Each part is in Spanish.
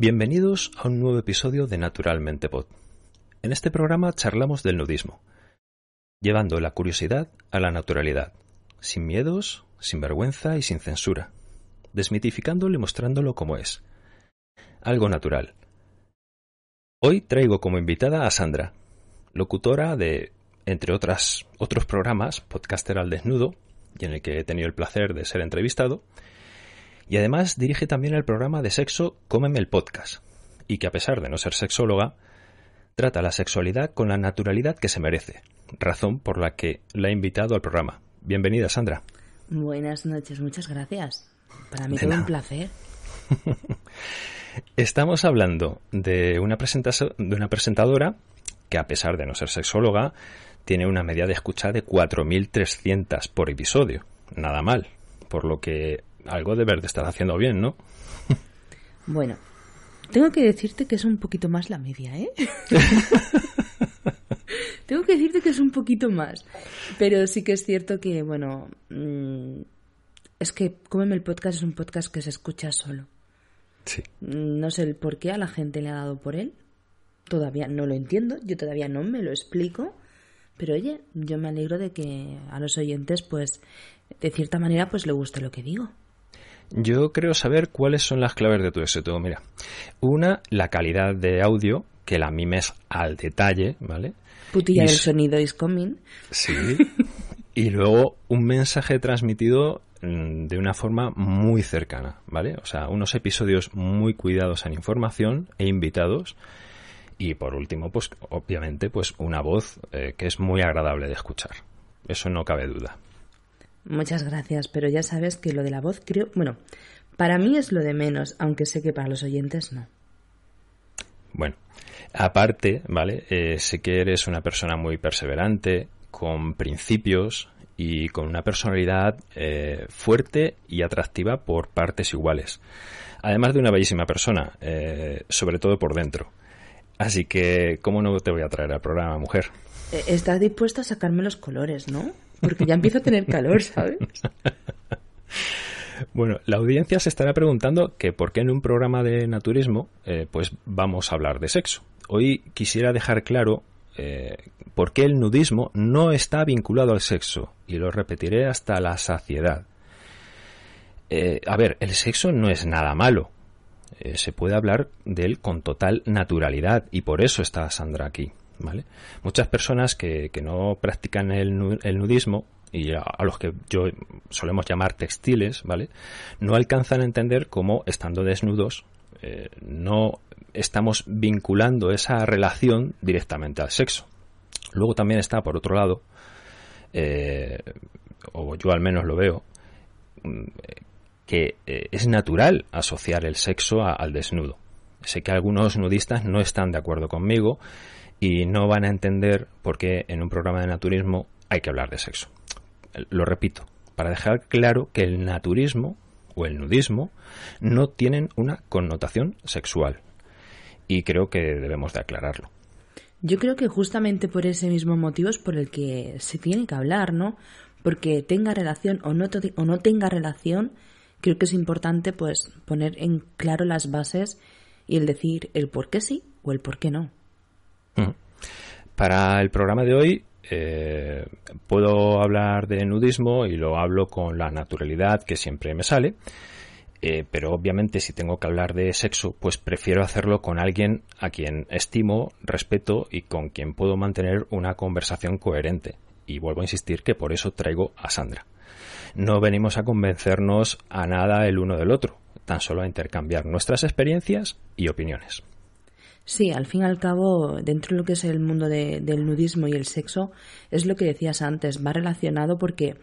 Bienvenidos a un nuevo episodio de Naturalmente Pod. En este programa charlamos del nudismo, llevando la curiosidad a la naturalidad, sin miedos, sin vergüenza y sin censura, desmitificándolo y mostrándolo como es. Algo natural. Hoy traigo como invitada a Sandra, locutora de, entre otras, otros programas, Podcaster al Desnudo, y en el que he tenido el placer de ser entrevistado, y además dirige también el programa de sexo Cómeme el Podcast, y que a pesar de no ser sexóloga, trata la sexualidad con la naturalidad que se merece, razón por la que la he invitado al programa. Bienvenida, Sandra. Buenas noches, muchas gracias. Para mí todo un placer. Estamos hablando de una, de una presentadora que, a pesar de no ser sexóloga, tiene una media de escucha de 4.300 por episodio. Nada mal. Por lo que algo de de estar haciendo bien, ¿no? Bueno, tengo que decirte que es un poquito más la media, ¿eh? tengo que decirte que es un poquito más. Pero sí que es cierto que, bueno, mm, es que Cómeme el podcast es un podcast que se escucha solo. Sí. No sé el por qué a la gente le ha dado por él. Todavía no lo entiendo, yo todavía no me lo explico. Pero oye, yo me alegro de que a los oyentes, pues, de cierta manera, pues le guste lo que digo. Yo creo saber cuáles son las claves de tu éxito. Mira, una, la calidad de audio, que la mimes al detalle, ¿vale? Putilla del sonido is coming. Sí. y luego un mensaje transmitido mm, de una forma muy cercana, ¿vale? O sea, unos episodios muy cuidados en información e invitados. Y por último, pues obviamente, pues una voz eh, que es muy agradable de escuchar. Eso no cabe duda. Muchas gracias, pero ya sabes que lo de la voz creo, bueno, para mí es lo de menos, aunque sé que para los oyentes no. Bueno, aparte, ¿vale? Eh, sé que eres una persona muy perseverante, con principios y con una personalidad eh, fuerte y atractiva por partes iguales. Además de una bellísima persona, eh, sobre todo por dentro. Así que, ¿cómo no te voy a traer al programa, mujer? Estás dispuesta a sacarme los colores, ¿no? Porque ya empiezo a tener calor, ¿sabes? Bueno, la audiencia se estará preguntando que por qué en un programa de naturismo eh, pues vamos a hablar de sexo. Hoy quisiera dejar claro eh, por qué el nudismo no está vinculado al sexo y lo repetiré hasta la saciedad. Eh, a ver, el sexo no es nada malo. se puede hablar de él con total naturalidad y por eso está Sandra aquí. Muchas personas que, no practican el, nudismo y a, los que yo solemos llamar textiles, ¿vale? No alcanzan a entender cómo estando desnudos eh, no estamos vinculando esa relación directamente al sexo. Luego también está, por otro lado, eh, o yo al menos lo veo, que eh, es natural asociar el sexo al desnudo. Sé que algunos nudistas no están de acuerdo conmigo y no van a entender por qué en un programa de naturismo hay que hablar de sexo. Lo repito, para dejar claro que el naturismo o el nudismo no tienen una connotación sexual. Y creo que debemos de aclararlo. Yo creo que justamente por ese mismo motivo es por el que se tiene que hablar, ¿no? Porque tenga relación o no, o no tenga relación, creo que es importante pues poner en claro las bases y el decir el por qué sí o el por qué no. Para el programa de hoy eh, puedo hablar de nudismo y lo hablo con la naturalidad que siempre me sale. Eh, pero obviamente si tengo que hablar de sexo, pues prefiero hacerlo con alguien a quien estimo, respeto y con quien puedo mantener una conversación coherente. Y vuelvo a insistir que por eso traigo a Sandra. No venimos a convencernos a nada el uno del otro, tan solo a intercambiar nuestras experiencias y opiniones. Sí, al fin y al cabo, dentro de lo que es el mundo del nudismo y el sexo, es lo que decías antes, va relacionado porque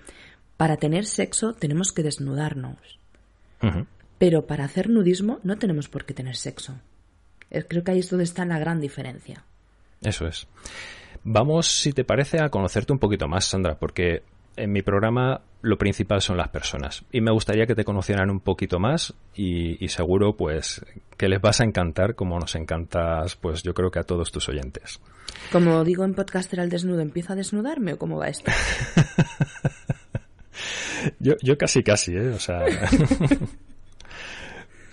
para tener sexo tenemos que desnudarnos. Pero para hacer nudismo no tenemos por qué tener sexo. Eh, creo que ahí es donde está la gran diferencia. Eso es. Vamos, si te parece, a conocerte un poquito más, Sandra, porque en mi programa lo principal son las personas y me gustaría que te conocieran un poquito más y, seguro pues que les vas a encantar como nos encantas pues yo creo que a todos tus oyentes. Como digo en Podcaster al desnudo, ¿empiezo a desnudarme o cómo va esto? yo, yo casi casi, ¿eh? O sea...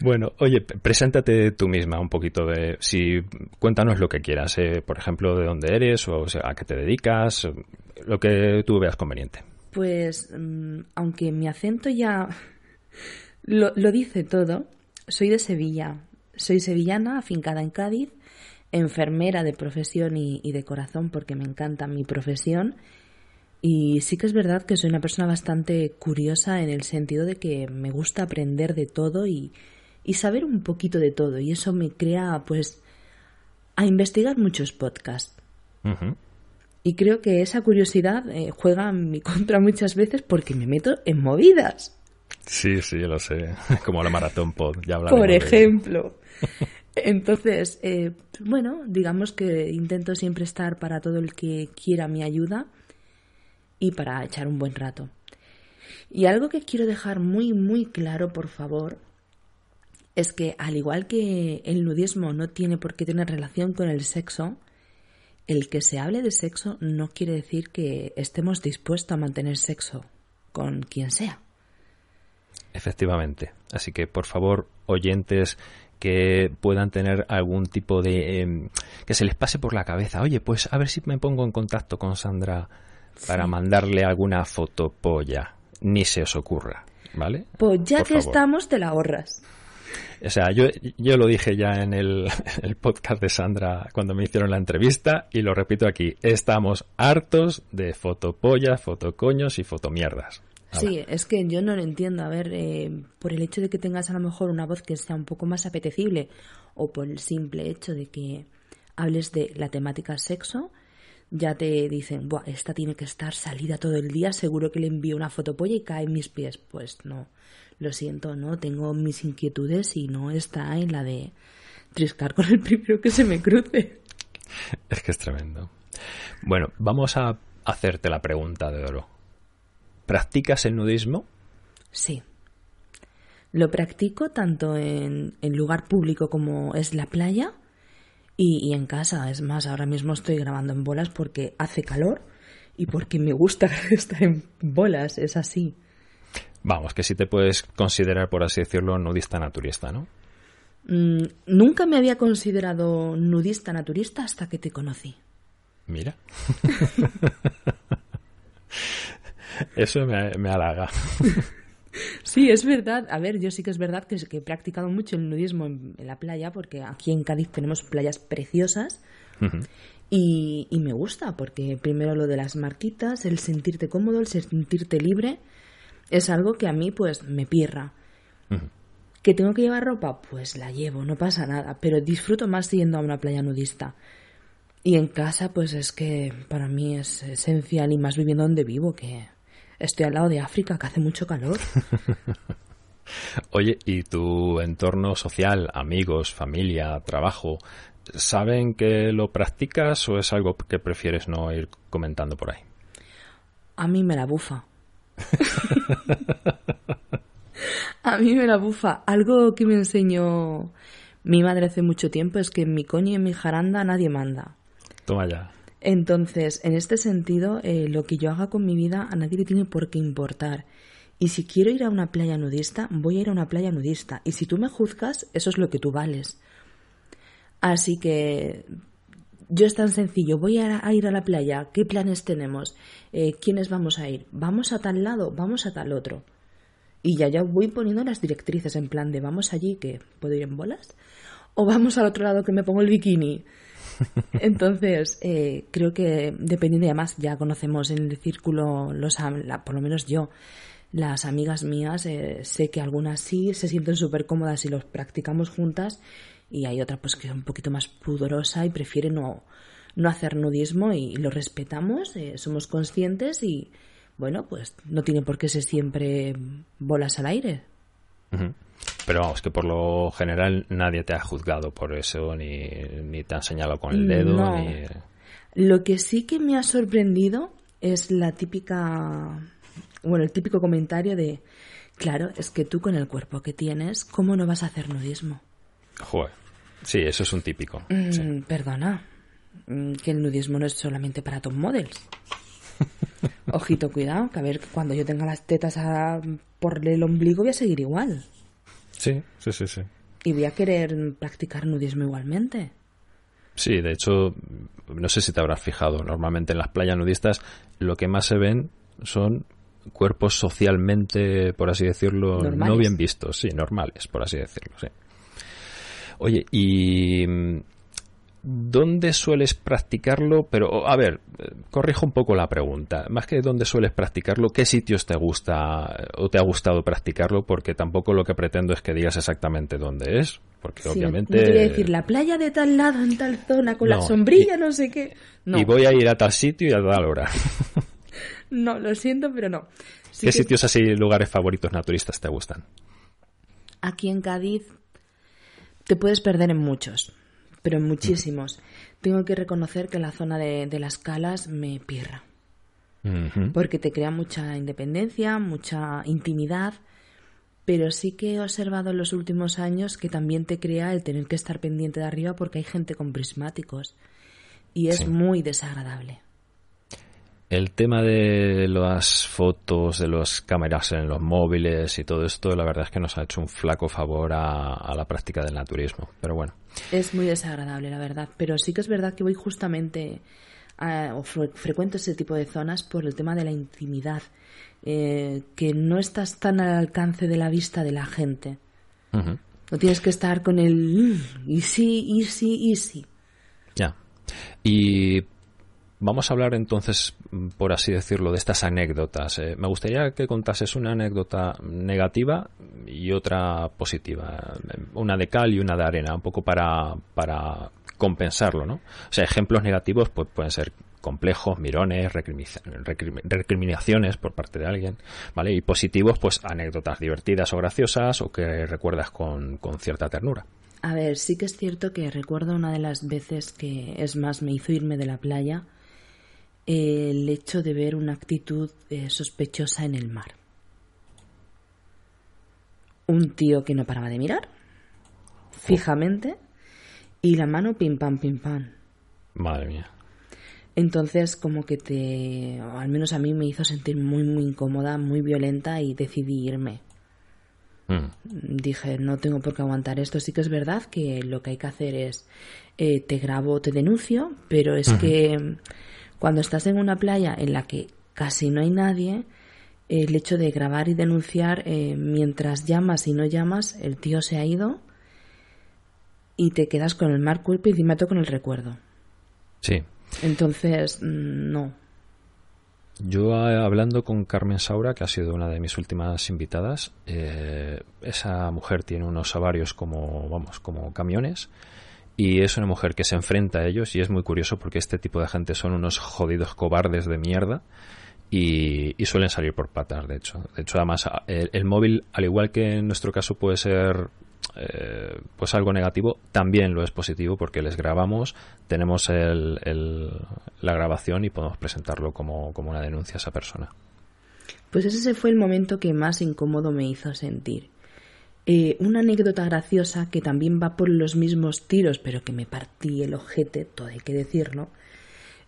Bueno, oye, preséntate tú misma un poquito de, si cuéntanos lo que quieras, eh, por ejemplo, de dónde eres o, sea, a qué te dedicas, lo que tú veas conveniente. Pues, mm, aunque mi acento ya lo, lo dice todo, soy de Sevilla, soy sevillana, afincada en Cádiz, enfermera de profesión y, de corazón porque me encanta mi profesión. Y sí que es verdad que soy una persona bastante curiosa en el sentido de que me gusta aprender de todo y, saber un poquito de todo. Y eso me crea, pues, a investigar muchos podcasts. Y creo que esa curiosidad eh, juega en mi contra muchas veces porque me meto en movidas. Sí, sí, lo sé. Como la Maratón Pod, ya Por ejemplo. Entonces, eh, bueno, digamos que intento siempre estar para todo el que quiera mi ayuda y para echar un buen rato. Y algo que quiero dejar muy, muy claro, por favor, es que al igual que el nudismo no tiene por qué tener relación con el sexo, el que se hable de sexo no quiere decir que estemos dispuestos a mantener sexo con quien sea. Efectivamente. Así que, por favor, oyentes que puedan tener algún tipo de... Em, que se les pase por la cabeza, oye, pues a ver si me pongo en contacto con Sandra para mandarle alguna fotopolla. Ni se os ocurra, ¿vale? Pues ya que estamos, te la ahorras. O sea, yo, yo lo dije ya en el, el, podcast de Sandra cuando me hicieron la entrevista y lo repito aquí. Estamos hartos de fotopollas, fotocoños y fotomierdas. Sí, es que yo no lo entiendo. A ver, eh, por el hecho de que tengas a lo mejor una voz que sea un poco más apetecible o por el simple hecho de que hables de la temática sexo, ya te dicen, Buah, esta tiene que estar salida todo el día, seguro que le envío una fotopolla y cae en mis pies. Pues no, lo siento, no, tengo mis inquietudes y no está en la de triscar con el primero que se me cruce. Es que es tremendo. Bueno, vamos a hacerte la pregunta de oro. ¿Practicas el nudismo? Sí. Lo practico tanto en, en lugar público como es la playa y, en casa. Es más, ahora mismo estoy grabando en bolas porque hace calor y porque me gusta estar en bolas, es así. Vamos, que sí te puedes considerar, por así decirlo, nudista naturista, ¿no? Mm, nunca me había considerado nudista naturista hasta que te conocí. Mira. Eso me, halaga. Sí, es verdad. A ver, yo sí que es verdad que, he practicado mucho el nudismo en, la playa, porque aquí en Cádiz tenemos playas preciosas. y, me gusta, porque primero lo de las marquitas, el sentirte cómodo, el sentirte libre, es algo que a mí pues me pierra. ¿Que tengo que llevar ropa? Pues la llevo, no pasa nada, pero disfruto más yendo a una playa nudista. Y en casa, pues es que para mí es esencial y más viviendo donde vivo, que Estoy al lado de África, que hace mucho calor. Oye, ¿y tu entorno social, amigos, familia, trabajo, saben que lo practicas o es algo que prefieres no ir comentando por ahí? A mí me la bufa. A mí me la bufa. Algo que me enseñó mi madre hace mucho tiempo es que en mi coño y en mi jaranda nadie manda. Toma ya. Entonces, en este sentido, eh, lo que yo haga con mi vida a nadie le tiene por qué importar. Y si quiero ir a una playa nudista, voy a ir a una playa nudista. Y si tú me juzgas, eso es lo que tú vales. Así que yo es tan sencillo, voy a, ir a la playa, ¿qué planes tenemos? Eh, ¿Quiénes vamos a ir? ¿Vamos a tal lado? ¿Vamos a tal otro? Y ya ya voy poniendo las directrices en plan de vamos allí que puedo ir en bolas o vamos al otro lado que me pongo el bikini. Entonces, eh, creo que dependiendo, y además ya conocemos en el círculo, los, por lo menos yo, las amigas mías, eh, sé que algunas sí se sienten súper cómodas y los practicamos juntas y hay otra pues que es un poquito más pudorosa y prefiere no, no hacer nudismo y, lo respetamos, eh, somos conscientes y bueno, pues no tiene por qué ser siempre bolas al aire. Pero vamos, que por lo general nadie te ha juzgado por eso, ni, ni te ha señalado con el dedo. Ni... Lo que sí que me ha sorprendido es la típica, bueno, el típico comentario de, claro, es que tú con el cuerpo que tienes, ¿cómo no vas a hacer nudismo? Joder, sí, eso es un típico. Mm, perdona, mm, que el nudismo no es solamente para top models. Ojito, cuidado, que a ver, cuando yo tenga las tetas por el ombligo voy a seguir igual. Sí, sí, sí, sí. Y voy a querer practicar nudismo igualmente. Sí, de hecho, no sé si te habrás fijado, normalmente en las playas nudistas lo que más se ven son cuerpos socialmente, por así decirlo, no bien vistos, sí, normales, por así decirlo, sí. Oye, y ¿Dónde sueles practicarlo? Pero, a ver, corrijo un poco la pregunta. Más que dónde sueles practicarlo, ¿qué sitios te gusta o te ha gustado practicarlo? Porque tampoco lo que pretendo es que digas exactamente dónde es. Porque obviamente. No te decir la playa de tal lado, en tal zona, con la sombrilla, no sé qué. Y voy a ir a tal sitio y a tal hora. no, lo siento, pero no. ¿Qué sitios así, lugares favoritos naturistas te gustan? Aquí en Cádiz te puedes perder en muchos pero muchísimos. Tengo que reconocer que la zona de, las calas me pierra. Porque te crea mucha independencia, mucha intimidad, pero sí que he observado en los últimos años que también te crea el tener que estar pendiente de arriba porque hay gente con prismáticos y es muy desagradable. El tema de las fotos, de las cámaras en los móviles y todo esto, la verdad es que nos ha hecho un flaco favor a, la práctica del naturismo. Pero bueno. Es muy desagradable, la verdad. Pero sí que es verdad que voy justamente a, o frecuento ese tipo de zonas por el tema de la intimidad, eh, que no estás tan al alcance de la vista de la gente. No tienes que estar con el y sí, y sí, y sí. Ya. Y Vamos a hablar entonces, por así decirlo, de estas anécdotas. Eh, me gustaría que contases una anécdota negativa y otra positiva, una de cal y una de arena, un poco para, para compensarlo, ¿no? O sea, ejemplos negativos pues, pueden ser complejos, mirones, recriminaciones por parte de alguien, ¿vale? Y positivos, pues anécdotas divertidas o graciosas o que recuerdas con, con cierta ternura. A ver, sí que es cierto que recuerdo una de las veces que, es más, me hizo irme de la playa el hecho de ver una actitud eh, sospechosa en el mar. Un tío que no paraba de mirar fijamente y la mano pim pam pim pam. Madre mía. Entonces como que te, o al menos a mí me hizo sentir muy muy incómoda, muy violenta y decidí irme. Mm. Dije, no tengo por qué aguantar esto. Sí que es verdad que lo que hay que hacer es, eh, te grabo, te denuncio, pero es que cuando estás en una playa en la que casi no hay nadie, el hecho de grabar y denunciar eh, mientras llamas y no llamas, el tío se ha ido y te quedas con el mar cuerpo y encima con el recuerdo. Sí. Entonces, mm, no. Yo hablando con Carmen Saura, que ha sido una de mis últimas invitadas, eh, esa mujer tiene unos ovarios como, vamos, como camiones y es una mujer que se enfrenta a ellos y es muy curioso porque este tipo de gente son unos jodidos cobardes de mierda y, suelen salir por patas, de hecho. De hecho, además, el, móvil, al igual que en nuestro caso puede ser eh, pues algo negativo, también lo es positivo porque les grabamos, tenemos el, la grabación y podemos presentarlo como, como una denuncia a esa persona. Pues ese fue el momento que más incómodo me hizo sentir. Eh, una anécdota graciosa que también va por los mismos tiros, pero que me partí el ojete, todo hay que decirlo,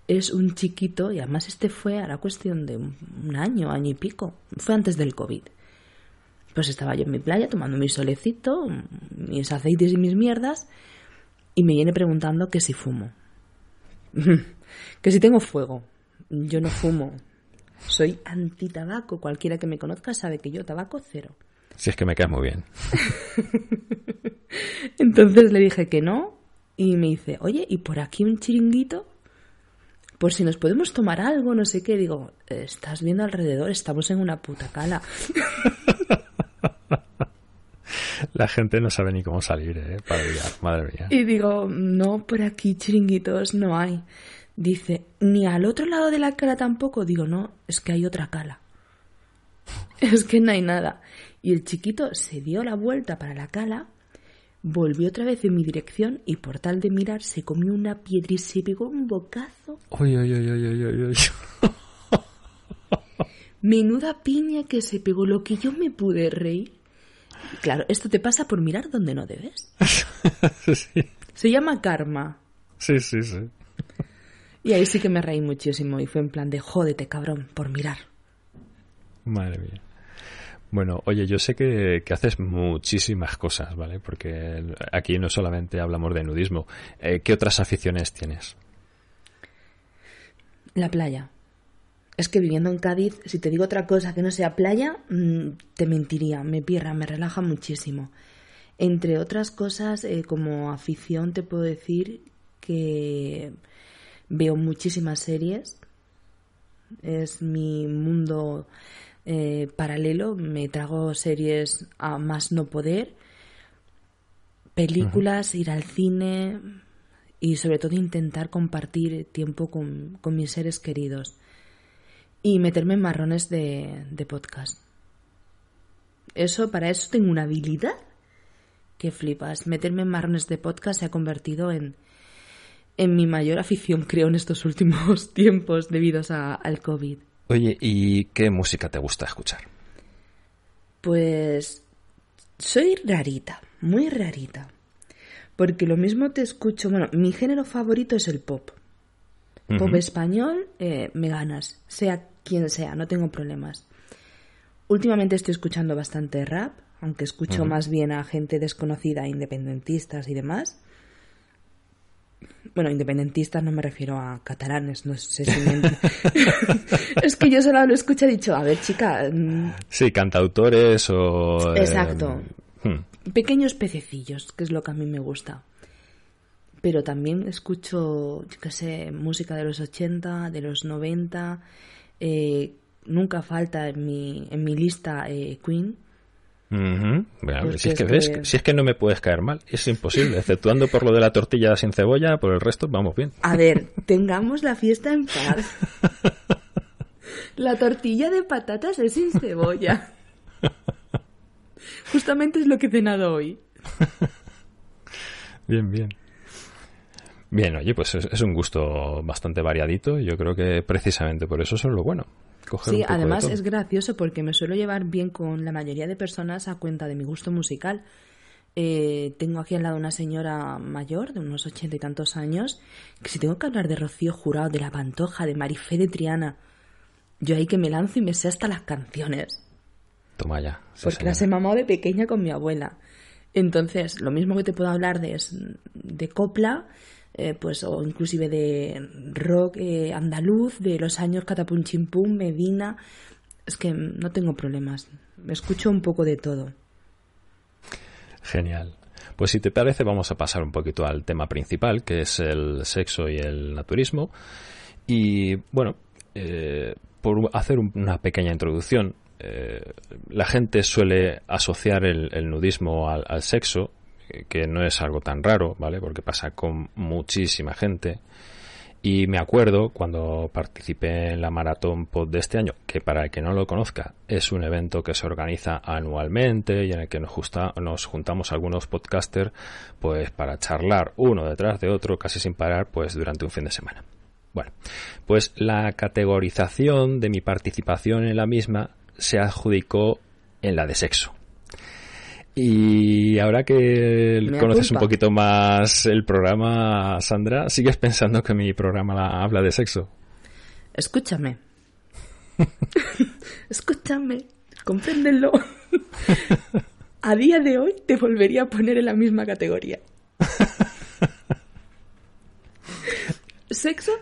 es un chiquito, y además este fue a la cuestión de un año, año y pico, fue antes del COVID. Pues estaba yo en mi playa tomando mi solecito, mis aceites y mis mierdas, y me viene preguntando que si fumo. que si tengo fuego. Yo no fumo. Soy anti-tabaco. Cualquiera que me conozca sabe que yo tabaco cero. Si es que me queda muy bien. Entonces le dije que no y me dice, oye, ¿y por aquí un chiringuito? Por si nos podemos tomar algo, no sé qué. Digo, estás viendo alrededor, estamos en una puta cala. La gente no sabe ni cómo salir, ¿eh? Para madre mía. Y digo, no, por aquí chiringuitos no hay. Dice, ni al otro lado de la cala tampoco. Digo, no, es que hay otra cala. Es que no hay nada. Y el chiquito se dio la vuelta para la cala, volvió otra vez en mi dirección y por tal de mirar se comió una piedra y se pegó un bocazo. Uy, uy, uy. Menuda piña que se pegó, lo que yo me pude reír. Claro, esto te pasa por mirar donde no debes. Se llama karma. Sí, sí, sí. Y ahí sí que me reí muchísimo y fue en plan de jódete, cabrón, por mirar. Madre mía. Bueno, oye, yo sé que, haces muchísimas cosas, ¿vale? Porque aquí no solamente hablamos de nudismo. Eh, ¿Qué otras aficiones tienes? La playa. Es que viviendo en Cádiz, si te digo otra cosa que no sea playa, mm, te mentiría. Me pierra, me relaja muchísimo. Entre otras cosas, eh, como afición te puedo decir que veo muchísimas series. Es mi mundo eh, paralelo. Me trago series a más no poder. Películas, ir al cine y sobre todo intentar compartir tiempo con, mis seres queridos. Y meterme en marrones de, de podcast. Eso, para eso tengo una habilidad que flipas. Meterme en marrones de podcast se ha convertido en, en mi mayor afición, creo, en estos últimos tiempos debido al COVID. Oye, ¿y qué música te gusta escuchar? Pues soy rarita, muy rarita. Porque lo mismo te escucho, bueno, mi género favorito es el pop. Pop español, eh, me ganas, sea quien sea, no tengo problemas. Últimamente estoy escuchando bastante rap, aunque escucho más bien a gente desconocida, independentistas y demás. Bueno, independentistas no me refiero a catalanes, no sé si me... es que yo solo lo escucho y he dicho, a ver, chica... Mm, sí, cantautores o... Eh, Exacto. Hmm. Pequeños pececillos, que es lo que a mí me gusta. Pero también escucho, yo qué sé, música de los 80, de los 90. Eh, nunca falta en mi, en mi lista eh, Queen si, es que, si es que no me puedes caer mal, es imposible, exceptuando por lo de la tortilla sin cebolla, por el resto vamos bien. A ver, tengamos la fiesta en paz. La tortilla de patatas es sin cebolla. Justamente es lo que he cenado hoy. Bien, bien. Bien, oye, pues es, un gusto bastante variadito y yo creo que precisamente por eso es lo bueno sí, además es gracioso porque me suelo llevar bien con la mayoría de personas a cuenta de mi gusto musical. Eh, tengo aquí al lado una señora mayor, de unos ochenta y tantos años, que si tengo que hablar de Rocío Jurado, de La Pantoja, de Marifé de Triana, yo ahí que me lanzo y me sé hasta las canciones. Toma ya. porque las he mamado de pequeña con mi abuela. Entonces, lo mismo que te puedo hablar de, de copla, eh, pues o inclusive de rock eh, andaluz de los años Catapunchimpum, Medina. Es que no tengo problemas. Escucho un poco de todo. Genial. Pues si te parece vamos a pasar un poquito al tema principal, que es el sexo y el naturismo. Y bueno, eh, por hacer una pequeña introducción, la gente suele asociar el, nudismo al, sexo que no es algo tan raro, ¿vale? Porque pasa con muchísima gente. Y me acuerdo cuando participé en la Maratón Pod de este año, que para el que no lo conozca, es un evento que se organiza anualmente y en el que nos, nos juntamos algunos podcasters pues para charlar uno detrás de otro casi sin parar pues durante un fin de semana. Bueno, pues la categorización de mi participación en la misma se adjudicó en la de sexo. Y ahora que conoces un poquito más el programa, Sandra, ¿sigues pensando que mi programa habla de sexo? Escúchame. Escúchame. Compréndelo. a día de hoy te volvería a poner en la misma categoría. Sexo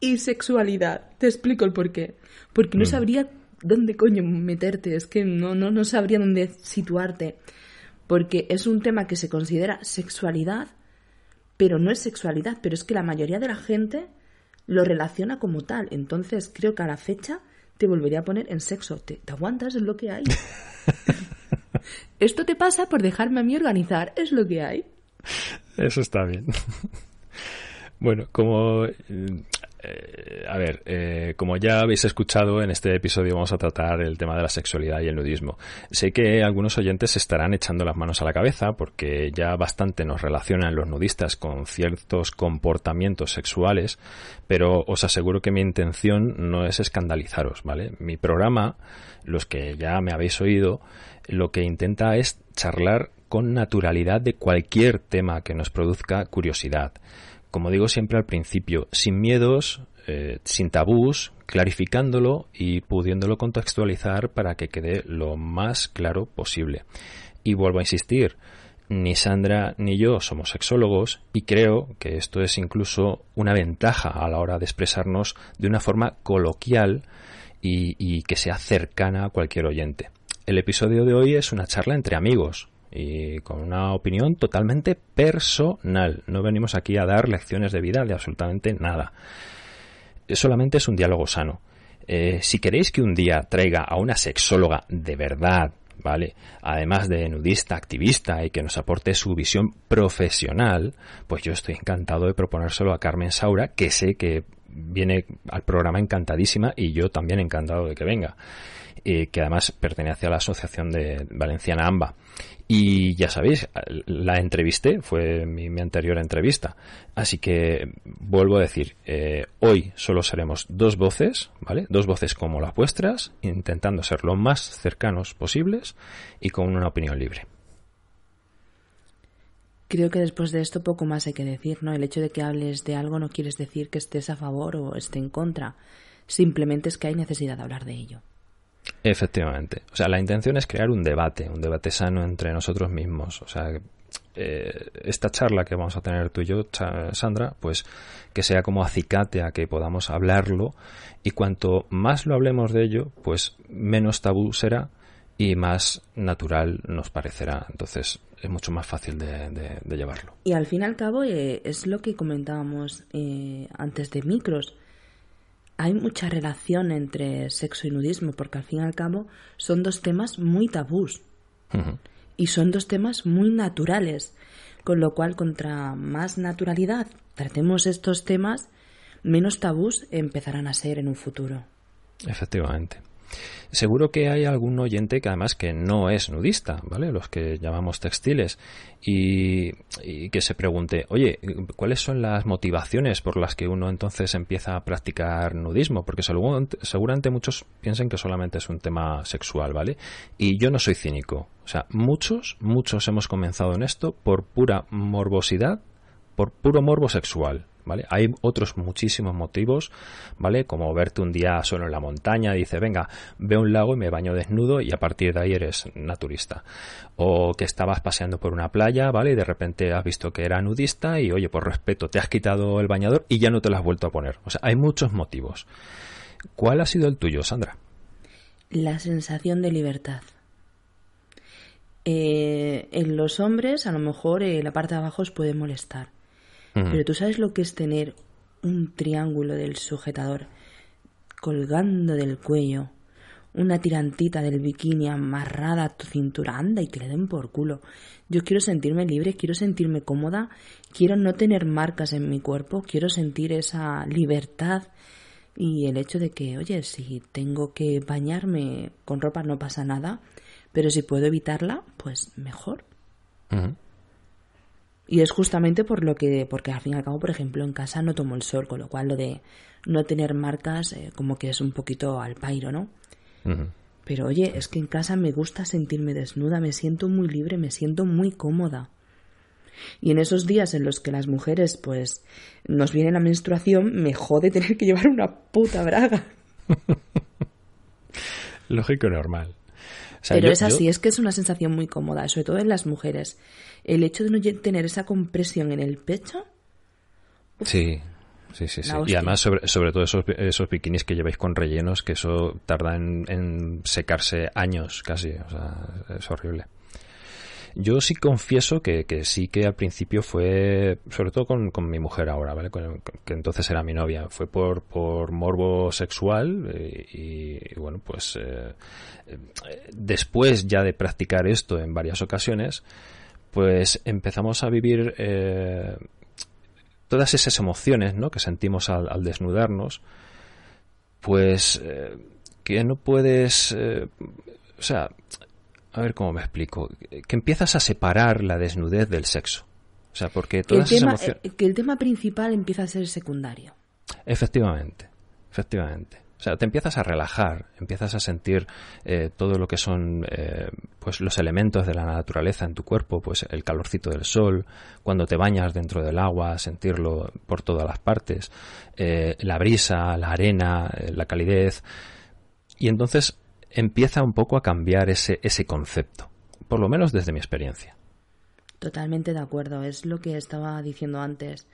y sexualidad. Te explico el porqué. Porque no mm. sabría dónde coño meterte. Es que no, no, no sabría dónde situarte porque es un tema que se considera sexualidad, pero no es sexualidad, pero es que la mayoría de la gente lo relaciona como tal. Entonces creo que a la fecha te volvería a poner en sexo. ¿Te, aguantas? Es lo que hay. Esto te pasa por dejarme a mí organizar. Es lo que hay. Eso está bien. Bueno, como eh, a ver, eh, como ya habéis escuchado, en este episodio vamos a tratar el tema de la sexualidad y el nudismo. Sé que algunos oyentes se estarán echando las manos a la cabeza porque ya bastante nos relacionan los nudistas con ciertos comportamientos sexuales, pero os aseguro que mi intención no es escandalizaros, ¿vale? Mi programa, los que ya me habéis oído, lo que intenta es charlar con naturalidad de cualquier tema que nos produzca curiosidad como digo siempre al principio, sin miedos, eh, sin tabús, clarificándolo y pudiéndolo contextualizar para que quede lo más claro posible. Y vuelvo a insistir, ni Sandra ni yo somos sexólogos y creo que esto es incluso una ventaja a la hora de expresarnos de una forma coloquial y, que sea cercana a cualquier oyente. El episodio de hoy es una charla entre amigos, y con una opinión totalmente personal. No venimos aquí a dar lecciones de vida de absolutamente nada. Solamente es un diálogo sano. Eh, si queréis que un día traiga a una sexóloga de verdad, ¿vale? Además de nudista, activista y que nos aporte su visión profesional, pues yo estoy encantado de proponérselo a Carmen Saura, que sé que viene al programa encantadísima y yo también encantado de que venga. Eh, que además pertenece a la Asociación de Valenciana AMBA. Y ya sabéis, la entrevisté, fue mi, anterior entrevista. Así que vuelvo a decir, eh, hoy solo seremos dos voces, ¿vale? Dos voces como las vuestras, intentando ser lo más cercanos posibles y con una opinión libre. Creo que después de esto poco más hay que decir, ¿no? El hecho de que hables de algo no quieres decir que estés a favor o estés en contra. Simplemente es que hay necesidad de hablar de ello. Efectivamente. O sea, la intención es crear un debate, un debate sano entre nosotros mismos. O sea, eh, esta charla que vamos a tener tú y yo, Sandra, pues que sea como acicate a que podamos hablarlo y cuanto más lo hablemos de ello, pues menos tabú será y más natural nos parecerá. Entonces es mucho más fácil de, llevarlo. Y al fin y al cabo eh, es lo que comentábamos eh, antes de micros hay mucha relación entre sexo y nudismo, porque al fin y al cabo son dos temas muy tabús. Y son dos temas muy naturales. Con lo cual, contra más naturalidad tratemos estos temas, menos tabús empezarán a ser en un futuro. Efectivamente. Seguro que hay algún oyente que además que no es nudista, ¿vale? Los que llamamos textiles y, que se pregunte, oye, ¿cuáles son las motivaciones por las que uno entonces empieza a practicar nudismo? Porque seguramente muchos piensan que solamente es un tema sexual, ¿vale? Y yo no soy cínico. O sea, muchos, muchos hemos comenzado en esto por pura morbosidad, por puro morbo sexual, ¿vale? Hay otros muchísimos motivos, ¿vale? Como verte un día solo en la montaña, dice, venga, ve un lago y me baño desnudo y a partir de ahí eres naturista. O que estabas paseando por una playa, ¿vale? Y de repente has visto que era nudista y, oye, por respeto, te has quitado el bañador y ya no te lo has vuelto a poner. O sea, hay muchos motivos. ¿Cuál ha sido el tuyo, Sandra? La sensación de libertad. Eh, en los hombres, a lo mejor eh, la parte de abajo os puede molestar pero tú sabes lo que es tener un triángulo del sujetador colgando del cuello, una tirantita del bikini amarrada a tu cintura, anda y que le den por culo. Yo quiero sentirme libre, quiero sentirme cómoda, quiero no tener marcas en mi cuerpo, quiero sentir esa libertad y el hecho de que, oye, si tengo que bañarme con ropa no pasa nada, pero si puedo evitarla, pues mejor. Y es justamente por lo que, porque al fin y al cabo, por ejemplo, en casa no tomo el sol, con lo cual lo de no tener marcas eh, como que es un poquito al pairo, ¿no? Pero oye, es que en casa me gusta sentirme desnuda, me siento muy libre, me siento muy cómoda. Y en esos días en los que las mujeres, pues, nos viene la menstruación, me jode tener que llevar una puta braga. Lógico normal. Pero es así, es que es una sensación muy cómoda, sobre todo en las mujeres. El hecho de no tener esa compresión en el pecho. sí, sí, sí. sí. Y además, sobre, sobre todo esos, esos bikinis que lleváis con rellenos, que eso tarda en, secarse años casi. O sea, es horrible. Yo sí confieso que, que, sí que al principio fue, sobre todo con, con mi mujer ahora, ¿vale? que entonces era mi novia, fue por, por morbo sexual eh, y, bueno, pues eh, después ya de practicar esto en varias ocasiones, pues empezamos a vivir eh, todas esas emociones ¿no? que sentimos al, al desnudarnos, pues que no puedes, o sea, a ver cómo me explico, que empiezas a separar la desnudez del sexo. O sea, porque todas el tema, eh, Que el tema principal empieza a ser secundario. Efectivamente, efectivamente. O sea, te empiezas a relajar, empiezas a sentir eh, todo lo que son eh, pues los elementos de la naturaleza en tu cuerpo, pues el calorcito del sol, cuando te bañas dentro del agua, sentirlo por todas las partes, eh, la brisa, la arena, la calidez. Y entonces empieza un poco a cambiar ese, ese concepto, por lo menos desde mi experiencia. Totalmente de acuerdo, es lo que estaba diciendo antes.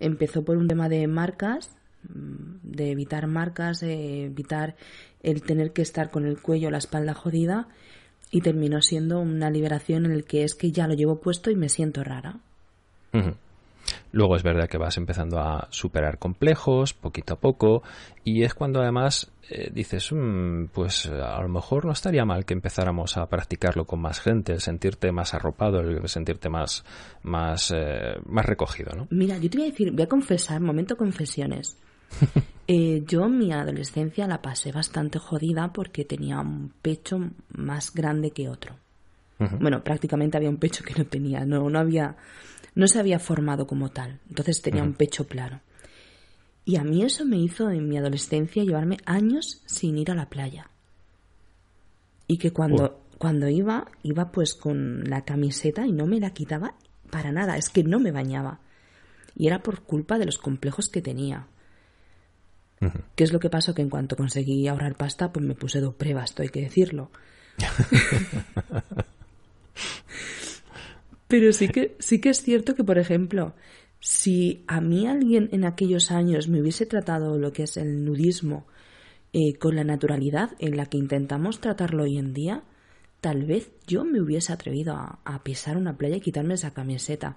Empezó por un tema de marcas, mm, de evitar marcas, de evitar el tener que estar con el cuello, la espalda jodida, y terminó siendo una liberación en el que es que ya lo llevo puesto y me siento rara. Luego es verdad que vas empezando a superar complejos poquito a poco y es cuando además eh, dices, mm, pues a lo mejor no estaría mal que empezáramos a practicarlo con más gente, el sentirte más arropado, el sentirte más, más, eh, más recogido, ¿no? Mira, yo te voy a decir, voy a confesar, momento confesiones. Eh, yo en mi adolescencia la pasé bastante jodida porque tenía un pecho más grande que otro. Bueno, prácticamente había un pecho que no tenía, no, no había no se había formado como tal, entonces tenía un pecho plano. Y a mí eso me hizo en mi adolescencia llevarme años sin ir a la playa. Y que cuando, cuando iba, iba pues con la camiseta y no me la quitaba para nada, es que no me bañaba. Y era por culpa de los complejos que tenía. ¿Qué es lo que pasó? Que en cuanto conseguí ahorrar pasta, pues me puse dos pruebas, esto hay que decirlo. Pero sí que, sí que es cierto que, por ejemplo, si a mí alguien en aquellos años me hubiese tratado lo que es el nudismo eh, con la naturalidad en la que intentamos tratarlo hoy en día, tal vez yo me hubiese atrevido a, pisar una playa y quitarme esa camiseta.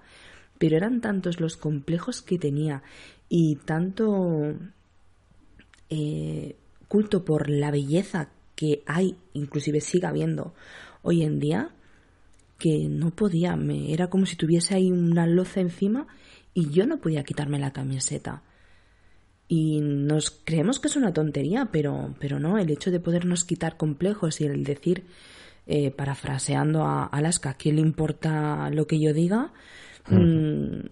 Pero eran tantos los complejos que tenía y tanto eh, culto por la belleza que hay, inclusive siga habiendo hoy en día, que no podía, me, era como si tuviese ahí una loza encima y yo no podía quitarme la camiseta. Y nos creemos que es una tontería, pero, pero no, el hecho de podernos quitar complejos y el decir, eh, parafraseando a Alaska, ¿quién le importa lo que yo diga? Mm,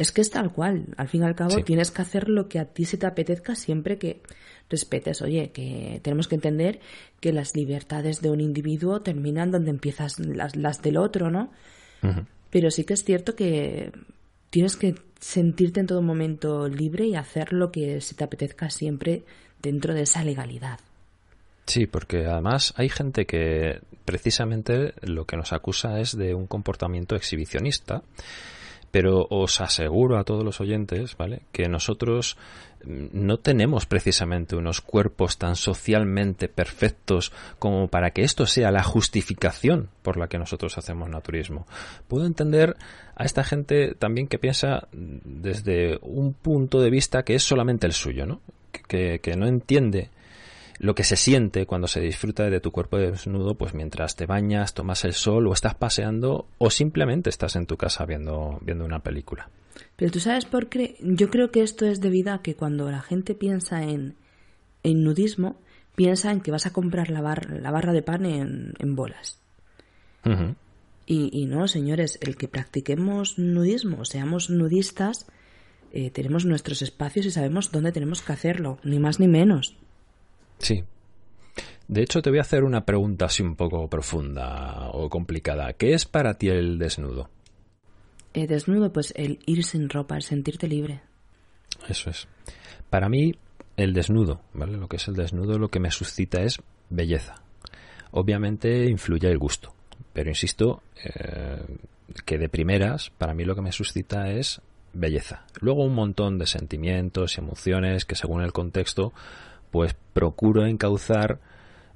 es que es tal cual. Al fin y al cabo, tienes que hacer lo que a ti se te apetezca siempre que respetes. Oye, que tenemos que entender que las libertades de un individuo terminan donde empiezas las, las del otro, ¿no? Pero sí que es cierto que tienes que sentirte en todo momento libre y hacer lo que se te apetezca siempre dentro de esa legalidad. Sí, porque además hay gente que precisamente lo que nos acusa es de un comportamiento exhibicionista pero os aseguro a todos los oyentes, ¿vale? Que nosotros mm, no tenemos precisamente unos cuerpos tan socialmente perfectos como para que esto sea la justificación por la que nosotros hacemos naturismo. Puedo entender a esta gente también que piensa desde un punto de vista que es solamente el suyo, ¿no? Que, que no entiende lo que se siente cuando se disfruta de tu cuerpo desnudo, pues mientras te bañas, tomas el sol o estás paseando o simplemente estás en tu casa viendo, viendo una película. Pero tú sabes por qué, yo creo que esto es debido a que cuando la gente piensa en, en nudismo, piensa en que vas a comprar la, la barra de pan en, en bolas. y, y, no, señores, el que practiquemos nudismo, seamos nudistas, eh, tenemos nuestros espacios y sabemos dónde tenemos que hacerlo, ni más ni menos. Sí. De hecho, te voy a hacer una pregunta así un poco profunda o complicada. ¿Qué es para ti el desnudo? El desnudo, pues el ir sin ropa, el sentirte libre. Eso es. Para mí, el desnudo, ¿vale? Lo que es el desnudo, lo que me suscita es belleza. Obviamente influye el gusto, pero insisto eh, que de primeras, para mí lo que me suscita es belleza. Luego un montón de sentimientos y emociones que según el contexto pues procuro encauzar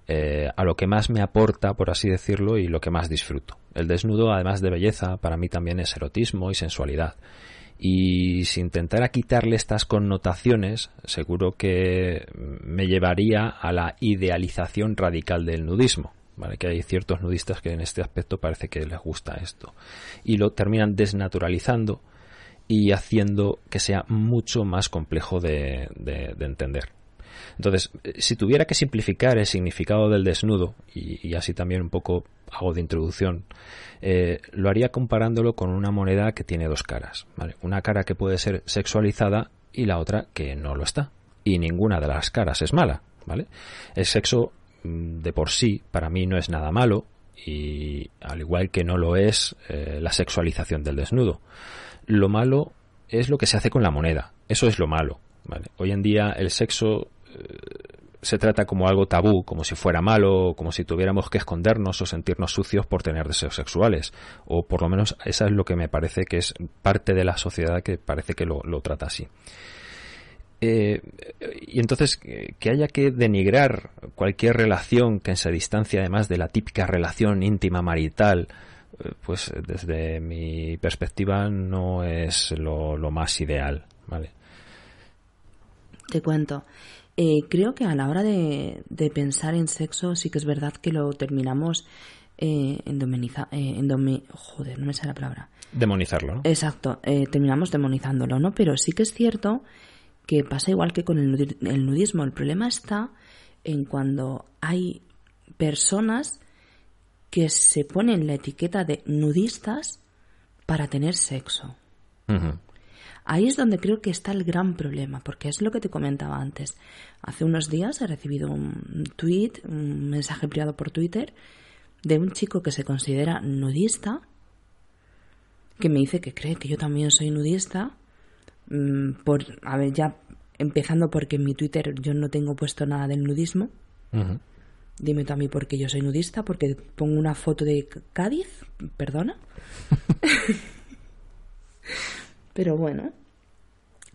eh, a lo que más me aporta, por así decirlo, y lo que más disfruto. El desnudo, además de belleza, para mí también es erotismo y sensualidad. Y si intentara quitarle estas connotaciones, seguro que me llevaría a la idealización radical del nudismo. ¿vale? Que hay ciertos nudistas que en este aspecto parece que les gusta esto. Y lo terminan desnaturalizando y haciendo que sea mucho más complejo de entender. Entonces, si tuviera que simplificar el significado del desnudo, y, así también un poco hago de introducción, eh, lo haría comparándolo con una moneda que tiene dos caras. Una cara que puede ser sexualizada y la otra que no lo está. Y ninguna de las caras es mala. ¿vale? El sexo mm, de por sí para mí no es nada malo y al igual que no lo es eh, la sexualización del desnudo. Lo malo es lo que se hace con la moneda. Eso es lo malo. ¿vale? Hoy en día el sexo se trata como algo tabú, como si fuera malo, como si tuviéramos que escondernos o sentirnos sucios por tener deseos sexuales. O por lo menos esa es lo que me parece que es parte de la sociedad que parece que lo, trata así. Eh, y entonces que haya que denigrar cualquier relación que se distancia además de la típica relación íntima marital, eh, pues desde mi perspectiva no es lo, lo más ideal, ¿vale? Te cuento. Eh, creo que a la hora de, pensar en sexo sí que es verdad que lo terminamos eh, endemoniza, eh, joder, no me sale la palabra. Demonizarlo, ¿no? Exacto, eh, terminamos demonizándolo, ¿no? Pero sí que es cierto que pasa igual que con el, el nudismo. El problema está en cuando hay personas que se ponen la etiqueta de nudistas para tener sexo. Ahí es donde creo que está el gran problema, porque es lo que te comentaba antes. Hace unos días he recibido un tweet, un mensaje privado por Twitter, de un chico que se considera nudista, que me dice que cree que yo también soy nudista, mm, por, a ver, ya empezando porque en mi Twitter yo no tengo puesto nada del nudismo. Dime tú a mí por qué yo soy nudista, porque pongo una foto de Cádiz, perdona. Pero bueno.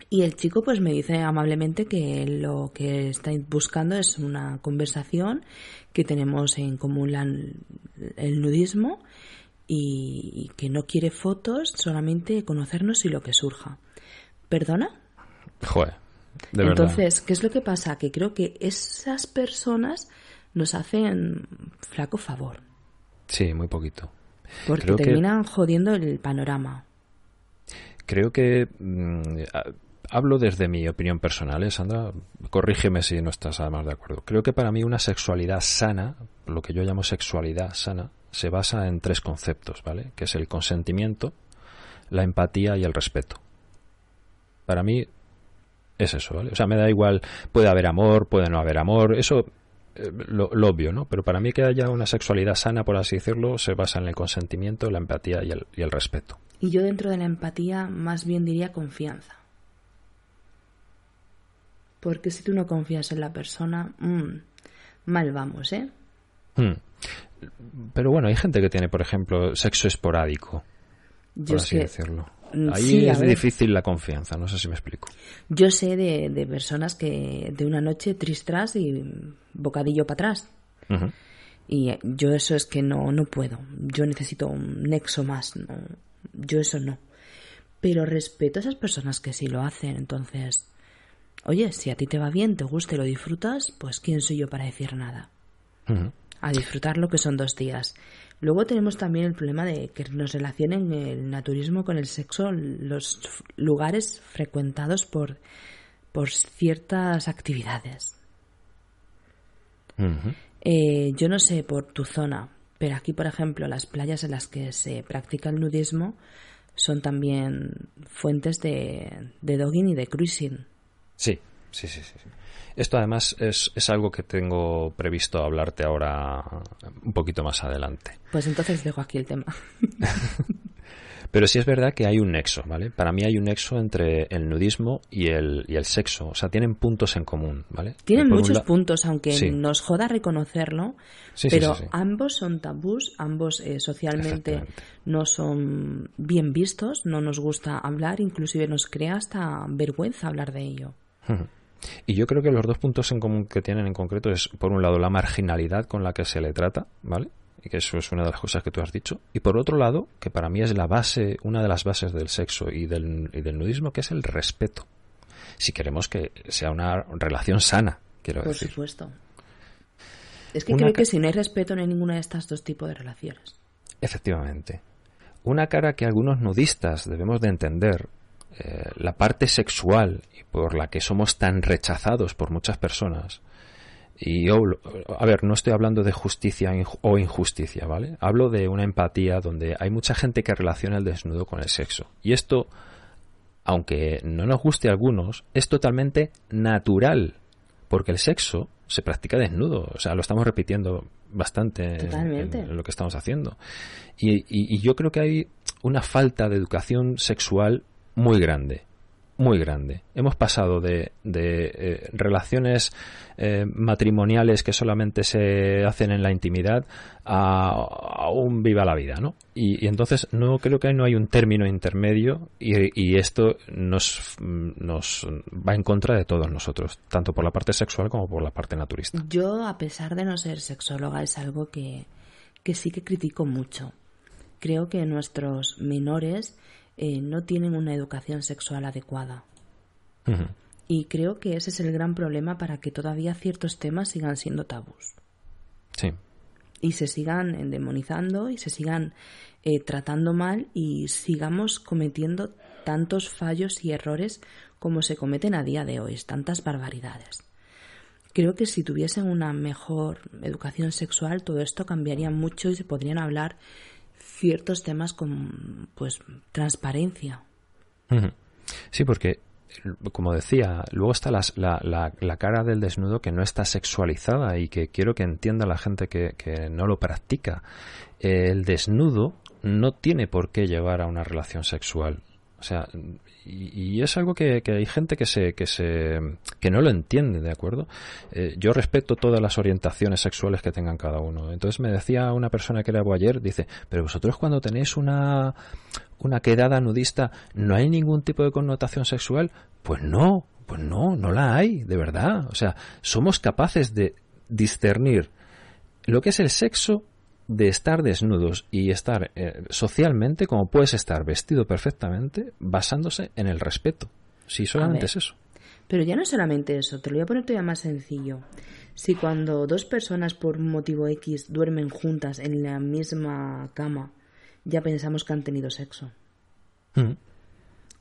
Y el chico pues me dice amablemente que lo que está buscando es una conversación que tenemos en común el nudismo y, que no quiere fotos, solamente conocernos y lo que surja. ¿Perdona? Joder, de Entonces, ¿qué es lo que pasa? Que creo que esas personas nos hacen flaco favor. Sí, muy poquito. Porque terminan jodiendo el panorama creo que mm, hablo desde mi opinión personal, ¿eh, Sandra? Corrígeme si no estás además de acuerdo. Creo que para mí una sexualidad sana, lo que yo llamo sexualidad sana, se basa en tres conceptos, ¿vale? Que es el consentimiento, la empatía y el respeto. Para mí es eso, ¿vale? O sea, me da igual, puede haber amor, puede no haber amor, eso eh, lo, obvio, ¿no? Pero para mí que haya una sexualidad sana, por así decirlo, se basa en el consentimiento, la empatía y el, y el respeto. Y yo dentro de la empatía más bien diría confianza. Porque si tú no confías en la persona, mm, mal vamos, ¿eh? Hmm. Pero bueno, hay gente que tiene, por ejemplo, sexo esporádico, por así decirlo. Mm, Ahí es difícil la confianza, no sé si me explico. Yo sé de, personas que de una noche tristras y bocadillo para atrás. Y yo eso es que no, no puedo. Yo necesito un nexo más. ¿no? Yo eso no. Pero respeto a esas personas que sí lo hacen. Entonces, oye, si a ti te va bien, te gusta y lo disfrutas, pues quién soy yo para decir nada. A disfrutar lo que son dos días. Luego tenemos también el problema de que nos relacionen el naturismo con el sexo, los lugares frecuentados por, por ciertas actividades. Eh, yo no sé por tu zona, pero aquí, por ejemplo, las playas en las que se practica el nudismo son también fuentes de, de dogging y de cruising. Sí, sí, sí, sí. Esto además es, es, algo que tengo previsto hablarte ahora un poquito más adelante. Pues entonces dejo aquí el tema. Pero sí es verdad que hay un nexo, ¿vale? Para mí hay un nexo entre el nudismo y el, y el sexo. O sea, tienen puntos en común, ¿vale? Tienen muchos puntos, aunque nos joda reconocerlo. pero ambos son tabús, ambos eh, socialmente no son bien vistos, no nos gusta hablar, inclusive nos crea hasta vergüenza hablar de ello. Y yo creo que los dos puntos en común que tienen en concreto es, por un lado, la marginalidad con la que se le trata, ¿vale? Y que eso es una de las cosas que tú has dicho. Y por otro lado, que para mí es la base, una de las bases del sexo y del, y del nudismo, que es el respeto. Si queremos que sea una relación sana, quiero decir. Por supuesto. Es que creo que si no hay respeto no hay ninguna de estas dos tipos de relaciones. Efectivamente. Una cara que algunos nudistas debemos de entender, eh, la parte sexual y por la que somos tan rechazados por muchas personas, y a ver, no estoy hablando de justicia o injusticia, ¿vale? Hablo de una empatía donde hay mucha gente que relaciona el desnudo con el sexo. Y esto, aunque no nos guste a algunos, es totalmente natural, porque el sexo se practica desnudo. O sea, lo estamos repitiendo bastante en, lo que estamos haciendo. y yo creo que hay una falta de educación sexual muy grande muy grande. Hemos pasado de, de eh, relaciones eh, matrimoniales que solamente se hacen en la intimidad a, un viva la vida, ¿no? Y, entonces no creo que no hay un término intermedio y, esto nos, nos va en contra de todos nosotros, tanto por la parte sexual como por la parte naturista. Yo, a pesar de no ser sexóloga, es algo que, que sí que critico mucho. Creo que nuestros menores eh, no tienen una educación sexual adecuada. Y creo que ese es el gran problema para que todavía ciertos temas sigan siendo tabús. Sí. Y se sigan endemonizando y se sigan eh, tratando mal y sigamos cometiendo tantos fallos y errores como se cometen a día de hoy, tantas barbaridades. Creo que si tuviesen una mejor educación sexual, todo esto cambiaría mucho y se podrían hablar ciertos temas con pues transparencia. Sí, porque como decía, luego está la, la, la, cara del desnudo que no está sexualizada y que quiero que entienda la gente que, que no lo practica. El desnudo no tiene por qué llevar a una relación sexual. O sea, y, es algo que, hay gente que se, que se que no lo entiende, ¿de acuerdo? Eh, yo respeto todas las orientaciones sexuales que tengan cada uno. Entonces me decía una persona que era ayer, dice, pero vosotros cuando tenéis una una quedada nudista, ¿no hay ningún tipo de connotación sexual? Pues no, pues no, no la hay, de verdad. O sea, somos capaces de discernir lo que es el sexo de estar desnudos y estar eh, socialmente como puedes estar vestido perfectamente basándose en el respeto. Si solamente es eso. Pero ya no es solamente eso, te lo voy a poner todavía más sencillo. Si cuando dos personas por un motivo X duermen juntas en la misma cama, ya pensamos que han tenido sexo. Mm.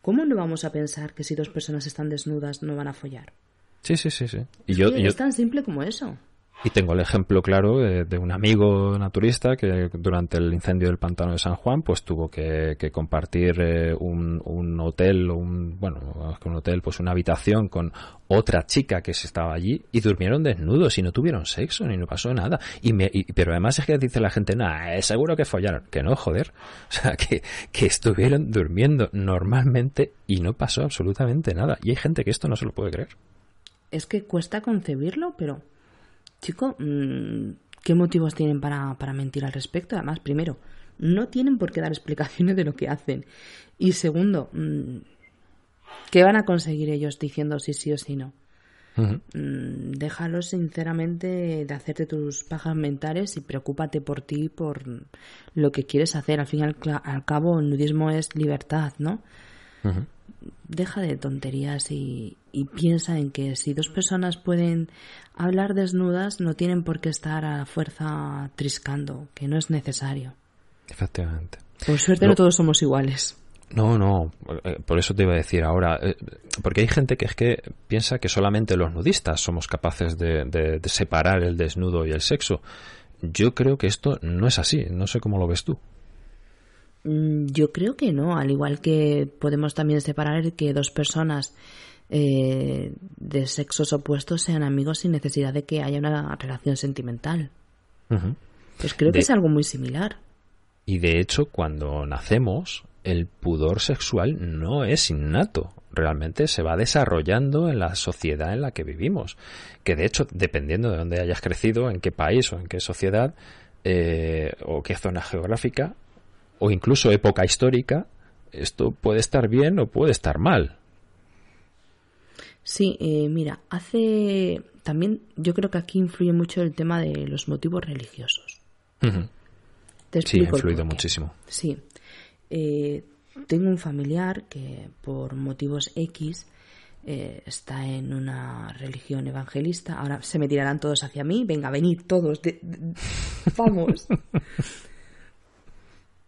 ¿Cómo no vamos a pensar que si dos personas están desnudas no van a follar? Sí, sí, sí, sí. Y yo, es tan simple como eso. Y tengo el ejemplo claro de, un amigo naturista que durante el incendio del pantano de San Juan pues tuvo que, compartir eh, un, hotel, un, bueno, un hotel, pues una habitación con otra chica que se estaba allí y durmieron desnudos y no tuvieron sexo ni no pasó nada. Y me, pero además es que dice la gente, no, es seguro que follaron. Que no, joder. O sea, que, que estuvieron durmiendo normalmente y no pasó absolutamente nada. Y hay gente que esto no se lo puede creer. Es que cuesta concebirlo, pero chico, mm, ¿qué motivos tienen para, para mentir al respecto? Además, primero, no tienen por qué dar explicaciones de lo que hacen. Y segundo, mm, ¿qué van a conseguir ellos diciendo si sí o si no? Mm, déjalos sinceramente de hacerte tus pajas mentales y preocúpate por ti, por lo que quieres hacer. Al fin y al, cabo, el nudismo es libertad, ¿no? deja de tonterías y, piensa en que si dos personas pueden hablar desnudas, no tienen por qué estar a fuerza triscando, que no es necesario. Efectivamente. Por suerte no, todos somos iguales. No, no, eh, por eso te iba a decir ahora, eh, porque hay gente que es que piensa que solamente los nudistas somos capaces de separar el desnudo y el sexo. Yo creo que esto no es así, no sé cómo lo ves tú. Mm, yo creo que no, al igual que podemos también separar que dos personas eh, de sexos opuestos sean amigos sin necesidad de que haya una relación sentimental. Pues creo que es algo muy similar. Y de hecho, cuando nacemos, el pudor sexual no es innato. Realmente se va desarrollando en la sociedad en la que vivimos. Que de hecho, dependiendo de dónde hayas crecido, en qué país o en qué sociedad, eh, o qué zona geográfica, o incluso época histórica, esto puede estar bien o puede estar mal. Sí, eh, mira, hace también yo creo que aquí influye mucho el tema de los motivos religiosos. sí, ha influido muchísimo. Sí. Eh, tengo un familiar que por motivos X eh, está en una religión evangelista. Ahora se me tirarán todos hacia mí. Venga, venid todos. vamos.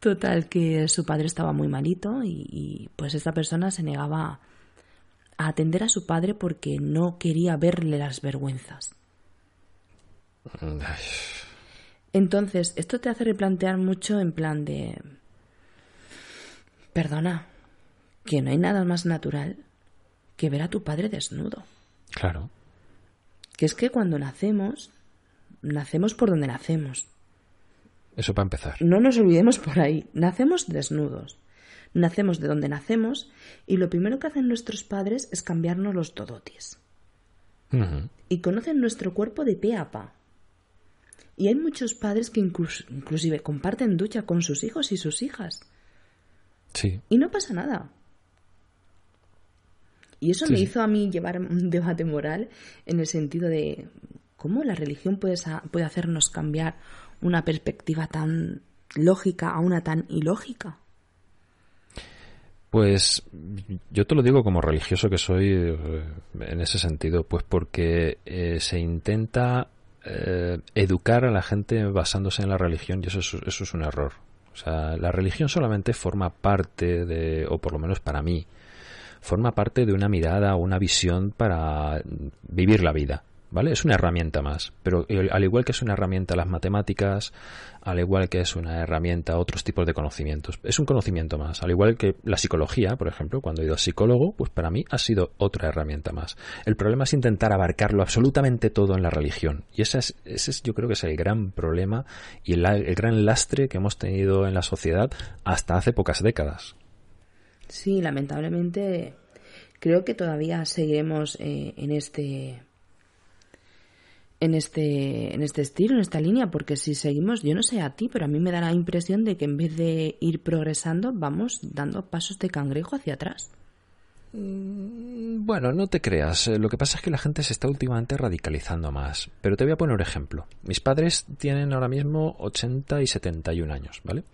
Total, que su padre estaba muy malito y, pues esta persona se negaba a atender a su padre porque no quería verle las vergüenzas. Entonces, esto te hace replantear mucho en plan de... Perdona, que no hay nada más natural que ver a tu padre desnudo. Claro. Que es que cuando nacemos, nacemos por donde nacemos. Eso para empezar. No nos olvidemos por ahí. Nacemos desnudos. Nacemos de donde nacemos y lo primero que hacen nuestros padres es cambiarnos los todotis. Y conocen nuestro cuerpo de pe a pa. Y hay muchos padres que inclusive comparten ducha con sus hijos y sus hijas. Sí. Y no pasa nada. Y eso me hizo a mí llevar un debate moral en el sentido de cómo la religión puede, puede hacernos cambiar una perspectiva tan lógica a una tan ilógica. Pues yo te lo digo como religioso que soy eh, en ese sentido, pues porque eh, se intenta eh, educar a la gente basándose en la religión y eso eso es un error. O sea, la religión solamente forma parte de, o por lo menos para mí, forma parte de una mirada una visión para vivir la vida. ¿Vale? Es una herramienta más, pero al igual que es una herramienta las matemáticas, al igual que es una herramienta otros tipos de conocimientos, es un conocimiento más, al igual que la psicología, por ejemplo, cuando he ido a psicólogo, pues para mí ha sido otra herramienta más. El problema es intentar abarcarlo absolutamente todo en la religión, y ese es, ese es yo creo que es el gran problema y el, gran lastre que hemos tenido en la sociedad hasta hace pocas décadas. Sí, lamentablemente creo que todavía seguiremos eh, en este en este, en este estilo, en esta línea, porque si seguimos, yo no sé a ti, pero a mí me da la impresión de que en vez de ir progresando, vamos dando pasos de cangrejo hacia atrás. Mm, bueno, no te creas. Eh, lo que pasa es que la gente se está últimamente radicalizando más. Pero te voy a poner un ejemplo. Mis padres tienen ahora mismo 80 y 71 años, ¿vale?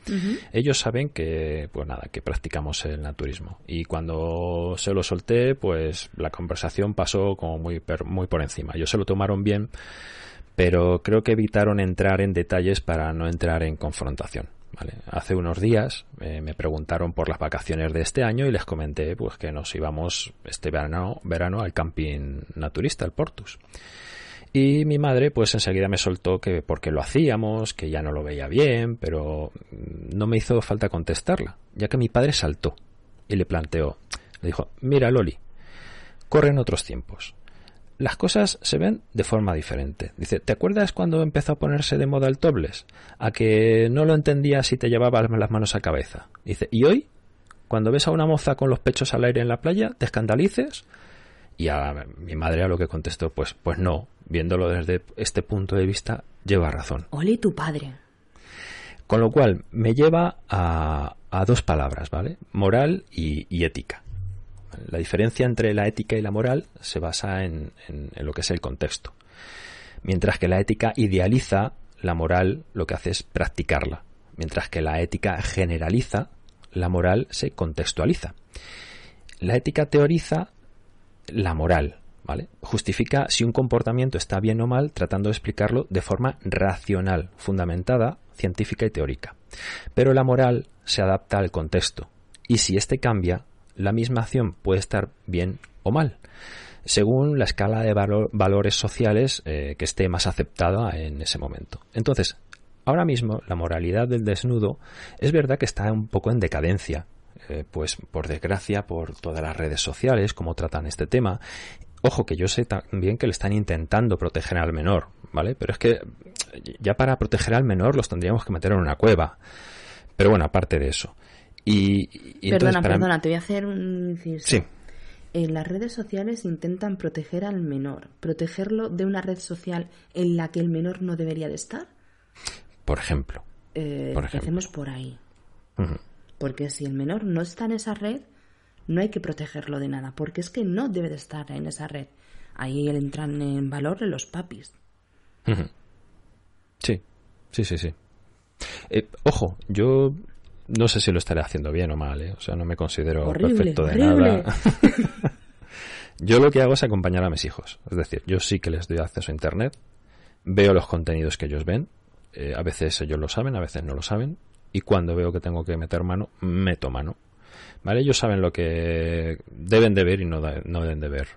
Ellos saben que, pues nada, que practicamos el naturismo. Y cuando se lo solté, pues la conversación pasó como muy, muy por encima. Ellos se lo tomaron bien, pero creo que evitaron entrar en detalles para no entrar en confrontación. Hace unos días eh, me preguntaron por las vacaciones de este año y les comenté pues que nos íbamos este verano, verano al camping naturista, el Portus. Y mi madre pues enseguida me soltó que porque lo hacíamos, que ya no lo veía bien, pero no me hizo falta contestarla, ya que mi padre saltó y le planteó, le dijo, mira Loli, corren otros tiempos las cosas se ven de forma diferente. Dice, ¿te acuerdas cuando empezó a ponerse de moda el tobles? A que no lo entendías si te llevabas las manos a cabeza. Dice, ¿y hoy? Cuando ves a una moza con los pechos al aire en la playa, ¿te escandalices? Y a mi madre a lo que contestó, pues, pues no, viéndolo desde este punto de vista, lleva razón. Ole tu padre. Con lo cual, me lleva a, a dos palabras, ¿vale? Moral y ética. La diferencia entre la ética y la moral se basa en, lo que es el contexto. Mientras que la ética idealiza, la moral lo que hace es practicarla. Mientras que la ética generaliza, la moral se contextualiza. La ética teoriza la moral, ¿vale? Justifica si un comportamiento está bien o mal tratando de explicarlo de forma racional, fundamentada, científica y teórica. Pero la moral se adapta al contexto y si éste cambia, la misma acción puede estar bien o mal, según la escala de valores sociales eh, que esté más aceptada en ese momento. Entonces, ahora mismo la moralidad del desnudo es verdad que está un poco en decadencia, eh, pues por desgracia por todas las redes sociales, como tratan este tema. Ojo que yo sé también que le están intentando proteger al menor, ¿vale? Pero es que ya para proteger al menor los tendríamos que meter en una cueva. Pero bueno, aparte de eso. Y, perdona, perdona, te voy a hacer un inciso. Sí. En las redes sociales intentan proteger al menor, protegerlo de una red social en la que el menor no debería de estar. Por ejemplo. Eh, por Hacemos por ahí. Porque si el menor no está en esa red, no hay que protegerlo de nada, porque es que no debe de estar en esa red. Ahí entran en valor los papis. Sí, sí, sí, sí. Eh, ojo, yo no sé si lo estaré haciendo bien o mal, ¿eh? o sea, no me considero perfecto de nada. yo lo que hago es acompañar a mis hijos, es decir, yo sí que les doy acceso a Internet, veo los contenidos que ellos ven, eh, a veces ellos lo saben, a veces no lo saben, y cuando veo que tengo que meter mano, meto mano. ¿Vale? Ellos saben lo que deben de ver y no, no deben de ver.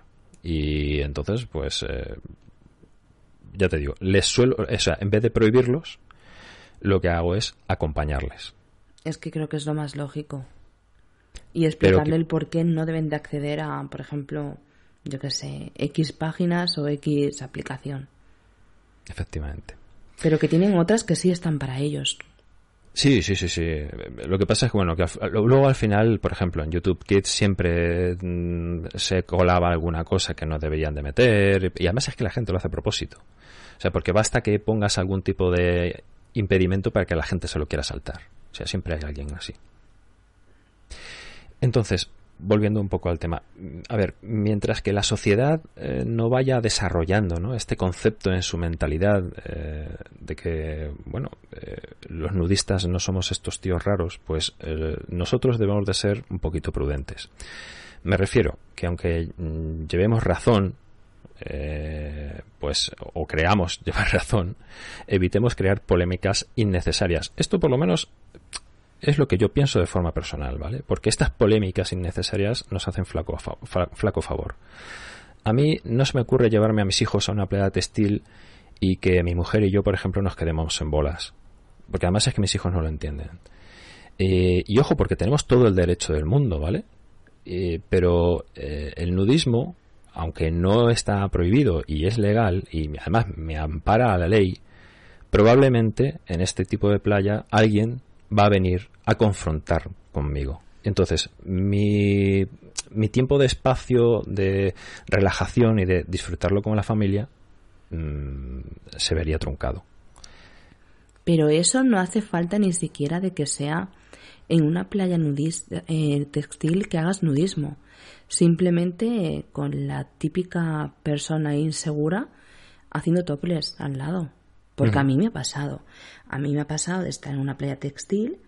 Y entonces, pues, eh, ya te digo, les suelo, o sea, en vez de prohibirlos, lo que hago es acompañarles. Es que creo que es lo más lógico. Y explicarle el por qué no deben de acceder a, por ejemplo, yo qué sé, X páginas o X aplicación. Efectivamente. Pero que tienen otras que sí están para ellos. Sí, sí, sí, sí. Lo que pasa es que, bueno, que luego al final, por ejemplo, en YouTube Kids siempre mm, se colaba alguna cosa que no deberían de meter y además es que la gente lo hace a propósito. O sea, porque basta que pongas algún tipo de impedimento para que la gente se lo quiera saltar. O sea, siempre hay alguien así. Entonces, volviendo un poco al tema, a ver, mientras que la sociedad eh, no vaya desarrollando ¿no? este concepto en su mentalidad eh, de que, bueno, eh, los nudistas no somos estos tíos raros, pues nosotros debemos de ser un poquito prudentes. Me refiero que aunque mm, llevemos razón, pues, o creamos llevar razón, evitemos crear polémicas innecesarias. Esto por lo menos es lo que yo pienso de forma personal, ¿vale? Porque estas polémicas innecesarias nos hacen flaco, flaco favor. A mí no se me ocurre llevarme a mis hijos a una playa textil y que mi mujer y yo, por ejemplo, nos quedemos en bolas. Porque además es que mis hijos no lo entienden. Eh, y ojo, porque tenemos todo el derecho del mundo, ¿vale? Eh, pero eh, el nudismo, aunque no está prohibido y es legal, y además me ampara a la ley, probablemente en este tipo de playa alguien va a venir a confrontar conmigo. Entonces, mi, mi tiempo de espacio, de relajación y de disfrutarlo con la familia mm, se vería truncado. Pero eso no hace falta ni siquiera de que sea en una playa nudista, eh, textil que hagas nudismo. Simplemente con la típica persona insegura haciendo toples al lado. Porque a mí me ha pasado. A mí me ha pasado de estar en una playa textil,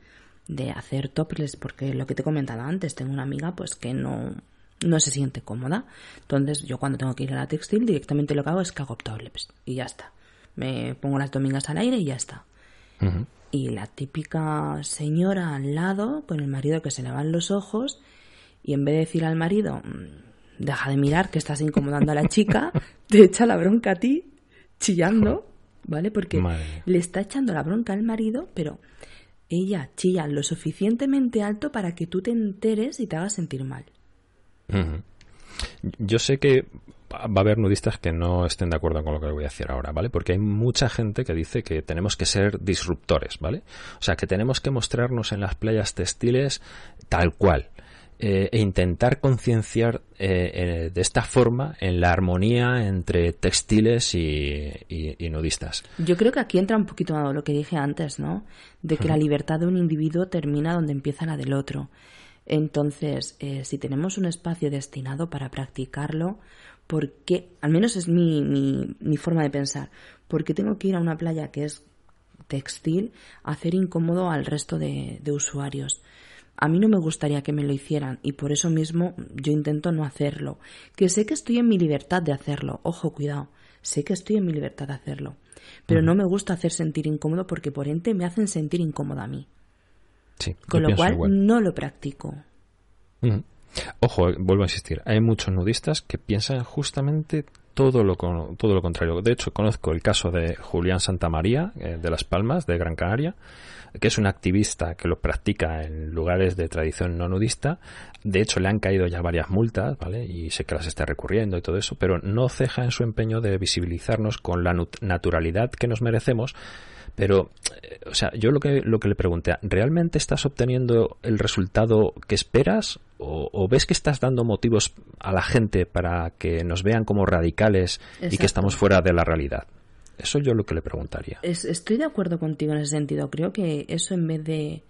de hacer topless, porque lo que te he comentado antes, tengo una amiga pues que no, no se siente cómoda. Entonces yo cuando tengo que ir a la textil directamente lo que hago es que hago topless y ya está. Me pongo las domingas al aire y ya está. Y la típica señora al lado con el marido que se le van los ojos y en vez de decir al marido, mm, deja de mirar que estás incomodando a la chica, te echa la bronca a ti chillando ¿vale? Porque le está echando la bronca al marido, pero ella chilla lo suficientemente alto para que tú te enteres y te hagas sentir mal. Yo sé que va a haber nudistas que no estén de acuerdo con lo que voy a decir ahora, ¿vale? Porque hay mucha gente que dice que tenemos que ser disruptores, ¿vale? O sea, que tenemos que mostrarnos en las playas textiles tal cual. Eh, e intentar concienciar eh, eh, de esta forma en la armonía entre textiles y, nudistas. Yo creo que aquí entra un poquito lo que dije antes, ¿no? De que la libertad de un individuo termina donde empieza la del otro. Entonces, si tenemos un espacio destinado para practicarlo, ¿por qué? Al menos es mi, mi, forma de pensar. ¿Por qué tengo que ir a una playa que es textil a hacer incómodo al resto de usuarios? A mí no me gustaría que me lo hicieran y por eso mismo yo intento no hacerlo. Que sé que estoy en mi libertad de hacerlo. Ojo, cuidado. Sé que estoy en mi libertad de hacerlo. Pero no me gusta hacer sentir incómodo porque por ente me hacen sentir incómoda a mí. Sí, Con lo cual no lo practico. Ojo, eh, vuelvo a insistir. Hay muchos nudistas que piensan justamente todo lo, todo lo contrario. De hecho, conozco el caso de Julián Santamaría, eh, de Las Palmas, de Gran Canaria, que es un activista que lo practica en lugares de tradición no nudista. De hecho, le han caído ya varias multas, ¿vale? Y sé que las está recurriendo y todo eso, pero no ceja en su empeño de visibilizarnos con la naturalidad que nos merecemos. Pero, eh, o sea, yo lo que, lo que le pregunté, ¿realmente estás obteniendo el resultado que esperas? ¿O, ves que estás dando motivos a la gente para que nos vean como radicales y que estamos fuera de la realidad? Eso yo lo que le preguntaría. estoy de acuerdo contigo en ese sentido. Creo que eso en vez de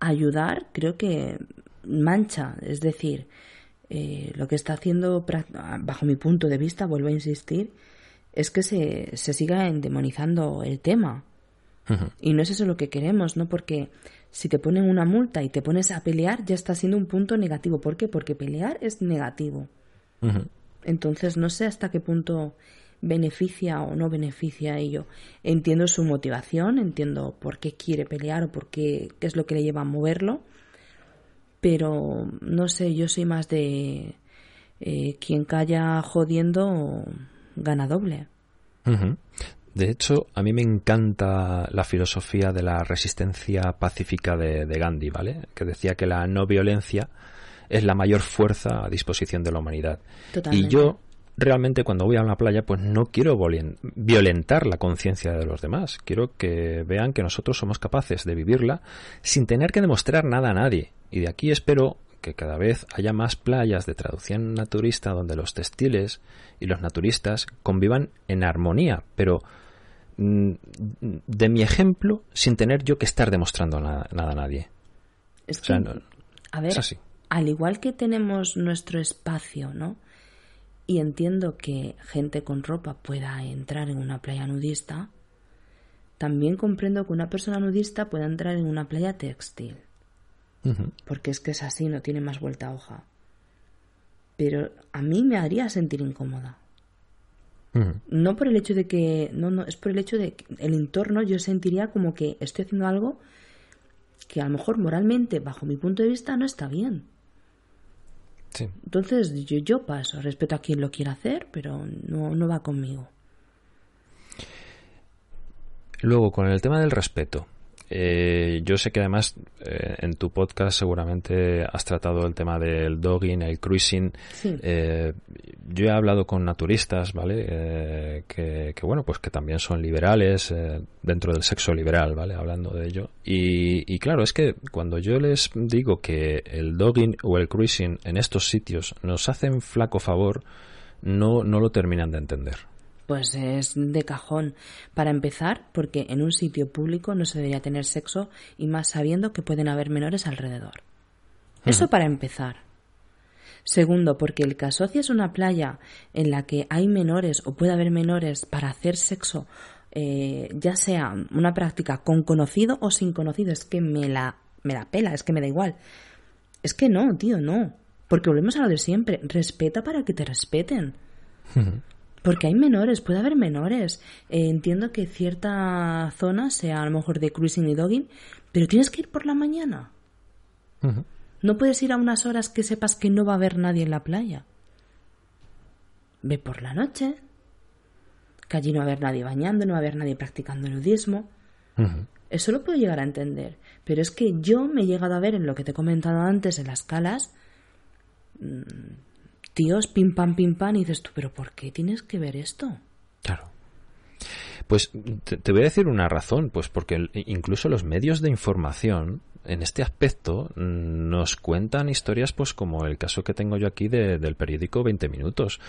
ayudar, creo que mancha. Es decir, eh, lo que está haciendo, bajo mi punto de vista, vuelvo a insistir, es que se, se siga endemonizando el tema. Y no es eso lo que queremos, ¿no? Porque si te ponen una multa y te pones a pelear, ya está siendo un punto negativo. ¿Por qué? Porque pelear es negativo. Entonces, no sé hasta qué punto beneficia o no beneficia a ello. Entiendo su motivación, entiendo por qué quiere pelear o por qué, qué es lo que le lleva a moverlo, pero no sé, yo soy más de eh, quien calla jodiendo gana doble. De hecho, a mí me encanta la filosofía de la resistencia pacífica de, de Gandhi, ¿vale? Que decía que la no violencia es la mayor fuerza a disposición de la humanidad. Totalmente. Y yo realmente cuando voy a una playa pues no quiero violentar la conciencia de los demás. Quiero que vean que nosotros somos capaces de vivirla sin tener que demostrar nada a nadie. Y de aquí espero que cada vez haya más playas de traducción naturista donde los textiles y los naturistas convivan en armonía, pero mm, de mi ejemplo sin tener yo que estar demostrando nada, a nadie. Es que, a ver, al igual que tenemos nuestro espacio, ¿no? Y entiendo que gente con ropa pueda entrar en una playa nudista, también comprendo que una persona nudista pueda entrar en una playa textil. Porque es que es así, no tiene más vuelta a hoja. Pero a mí me haría sentir incómoda. No por el hecho de que. No, no, es por el hecho de que el entorno yo sentiría como que estoy haciendo algo que a lo mejor moralmente, bajo mi punto de vista, no está bien. Entonces yo, yo paso, respeto a quien lo quiera hacer, pero no, no va conmigo. Luego, con el tema del respeto. Eh, yo sé que además eh, en tu podcast seguramente has tratado el tema del dogging, el cruising. Eh, yo he hablado con naturistas, ¿vale? Que, bueno, pues que también son liberales dentro del sexo liberal, ¿vale? Hablando de ello. Y, y, claro, es que cuando yo les digo que el dogging o el cruising en estos sitios nos hacen flaco favor, no, no lo terminan de entender. Pues es de cajón. Para empezar, porque en un sitio público no se debería tener sexo y más sabiendo que pueden haber menores alrededor. Eso para empezar. Segundo, porque el que asocias una playa en la que hay menores o puede haber menores para hacer sexo, eh, ya sea una práctica con conocido o sin conocido, es que me la, me la pela, es que me da igual. Es que no, tío, no. Porque volvemos a lo de siempre. Respeta para que te respeten. Porque hay menores, puede haber menores. Eh, entiendo que cierta zona sea a lo mejor de cruising y dogging, pero tienes que ir por la mañana. No puedes ir a unas horas que sepas que no va a haber nadie en la playa. Ve por la noche, que allí no va a haber nadie bañando, no va a haber nadie practicando nudismo. Eso lo puedo llegar a entender. Pero es que yo me he llegado a ver en lo que te he comentado antes, en las calas, mm, tíos, pim pam, pim pam, y dices tú, pero ¿por qué tienes que ver esto? Claro. Pues te, voy a decir una razón, pues porque incluso los medios de información en este aspecto mm, nos cuentan historias pues como el caso que tengo yo aquí del periódico 20 minutos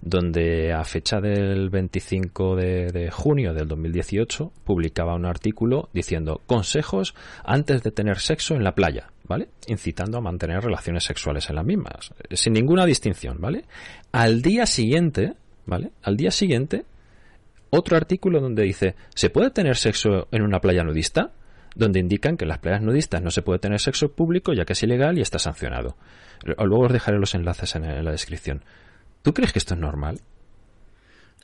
donde a fecha del 25 de, de, junio del 2018 publicaba un artículo diciendo consejos antes de tener sexo en la playa ¿vale? Incitando a mantener relaciones sexuales en las mismas, sin ninguna distinción, ¿vale? Al día siguiente, ¿vale? Al día siguiente, otro artículo donde dice, ¿se puede tener sexo en una playa nudista? Donde indican que en las playas nudistas no se puede tener sexo público ya que es ilegal y está sancionado. Luego os dejaré los enlaces en la descripción. ¿Tú crees que esto es normal?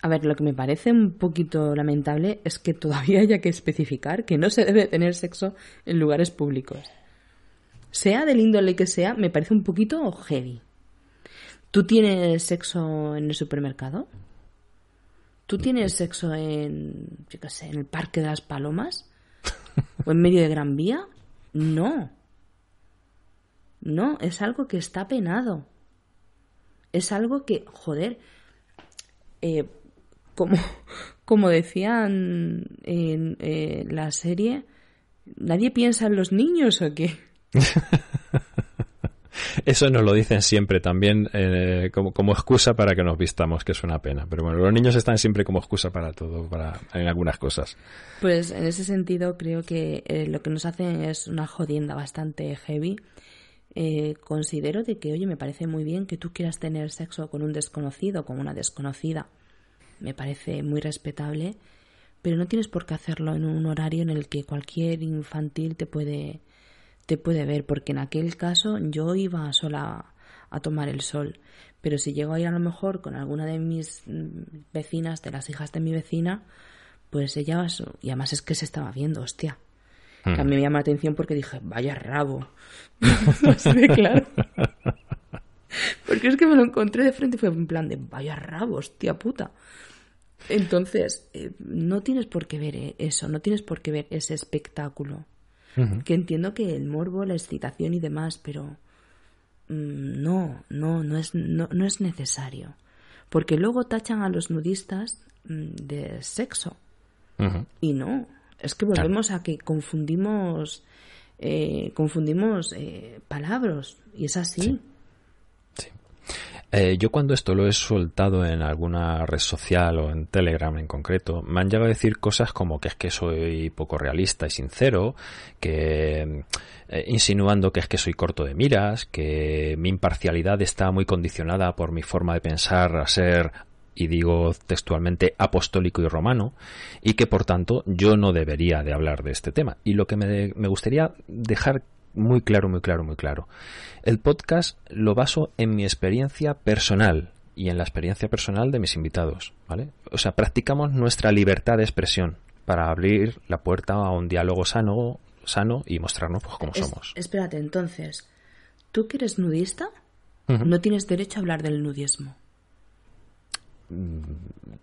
A ver, lo que me parece un poquito lamentable es que todavía haya que especificar que no se debe tener sexo en lugares públicos sea del índole que sea, me parece un poquito heavy. ¿Tú tienes sexo en el supermercado? ¿Tú tienes sexo en, qué sé, en el Parque de las Palomas? ¿O en medio de Gran Vía? No. No, es algo que está penado. Es algo que, joder, eh, como, como decían en eh, la serie, ¿nadie piensa en los niños o qué? Eso nos lo dicen siempre también eh, como, excusa para que nos vistamos, que es una pena. Pero bueno, los niños están siempre como excusa para todo, para en algunas cosas. Pues en ese sentido creo que eh, lo que nos hacen es una jodienda bastante heavy. Eh, considero de que, oye, me parece muy bien que tú quieras tener sexo con un desconocido, con una desconocida. Me parece muy respetable, pero no tienes por qué hacerlo en un horario en el que cualquier infantil te puede te puede ver, porque en aquel caso yo iba sola a tomar el sol. Pero si llego a ir a lo mejor con alguna de mis mm, vecinas, de las hijas de mi vecina, pues ella, y además es que se estaba viendo, hostia. a mí me llama la atención porque dije, vaya rabo. no sé, claro. porque es que me lo encontré de frente y fue en plan de, vaya rabo, hostia puta. Entonces, eh, no tienes por qué ver eh, eso, no tienes por qué ver ese espectáculo. Que entiendo que el morbo, la excitación y demás, pero mm, no, no, no es, no, no es necesario. Porque luego tachan a los nudistas mm, de sexo. Y no, es que volvemos a que confundimos, eh, confundimos eh, palabras. Y es así. Eh, yo cuando esto lo he soltado en alguna red social o en Telegram en concreto, me han llegado a decir cosas como que es que soy poco realista y sincero, que eh, insinuando que es que soy corto de miras, que mi imparcialidad está muy condicionada por mi forma de pensar a ser y digo textualmente apostólico y romano, y que por tanto yo no debería de hablar de este tema. Y lo que me, me gustaría dejar muy claro, muy claro, muy claro. El podcast lo baso en mi experiencia personal y en la experiencia personal de mis invitados, ¿vale? O sea, practicamos nuestra libertad de expresión para abrir la puerta a un diálogo sano, sano y mostrarnos pues, como somos. Espérate, entonces, ¿tú que eres nudista? No tienes derecho a hablar del nudismo. Mm,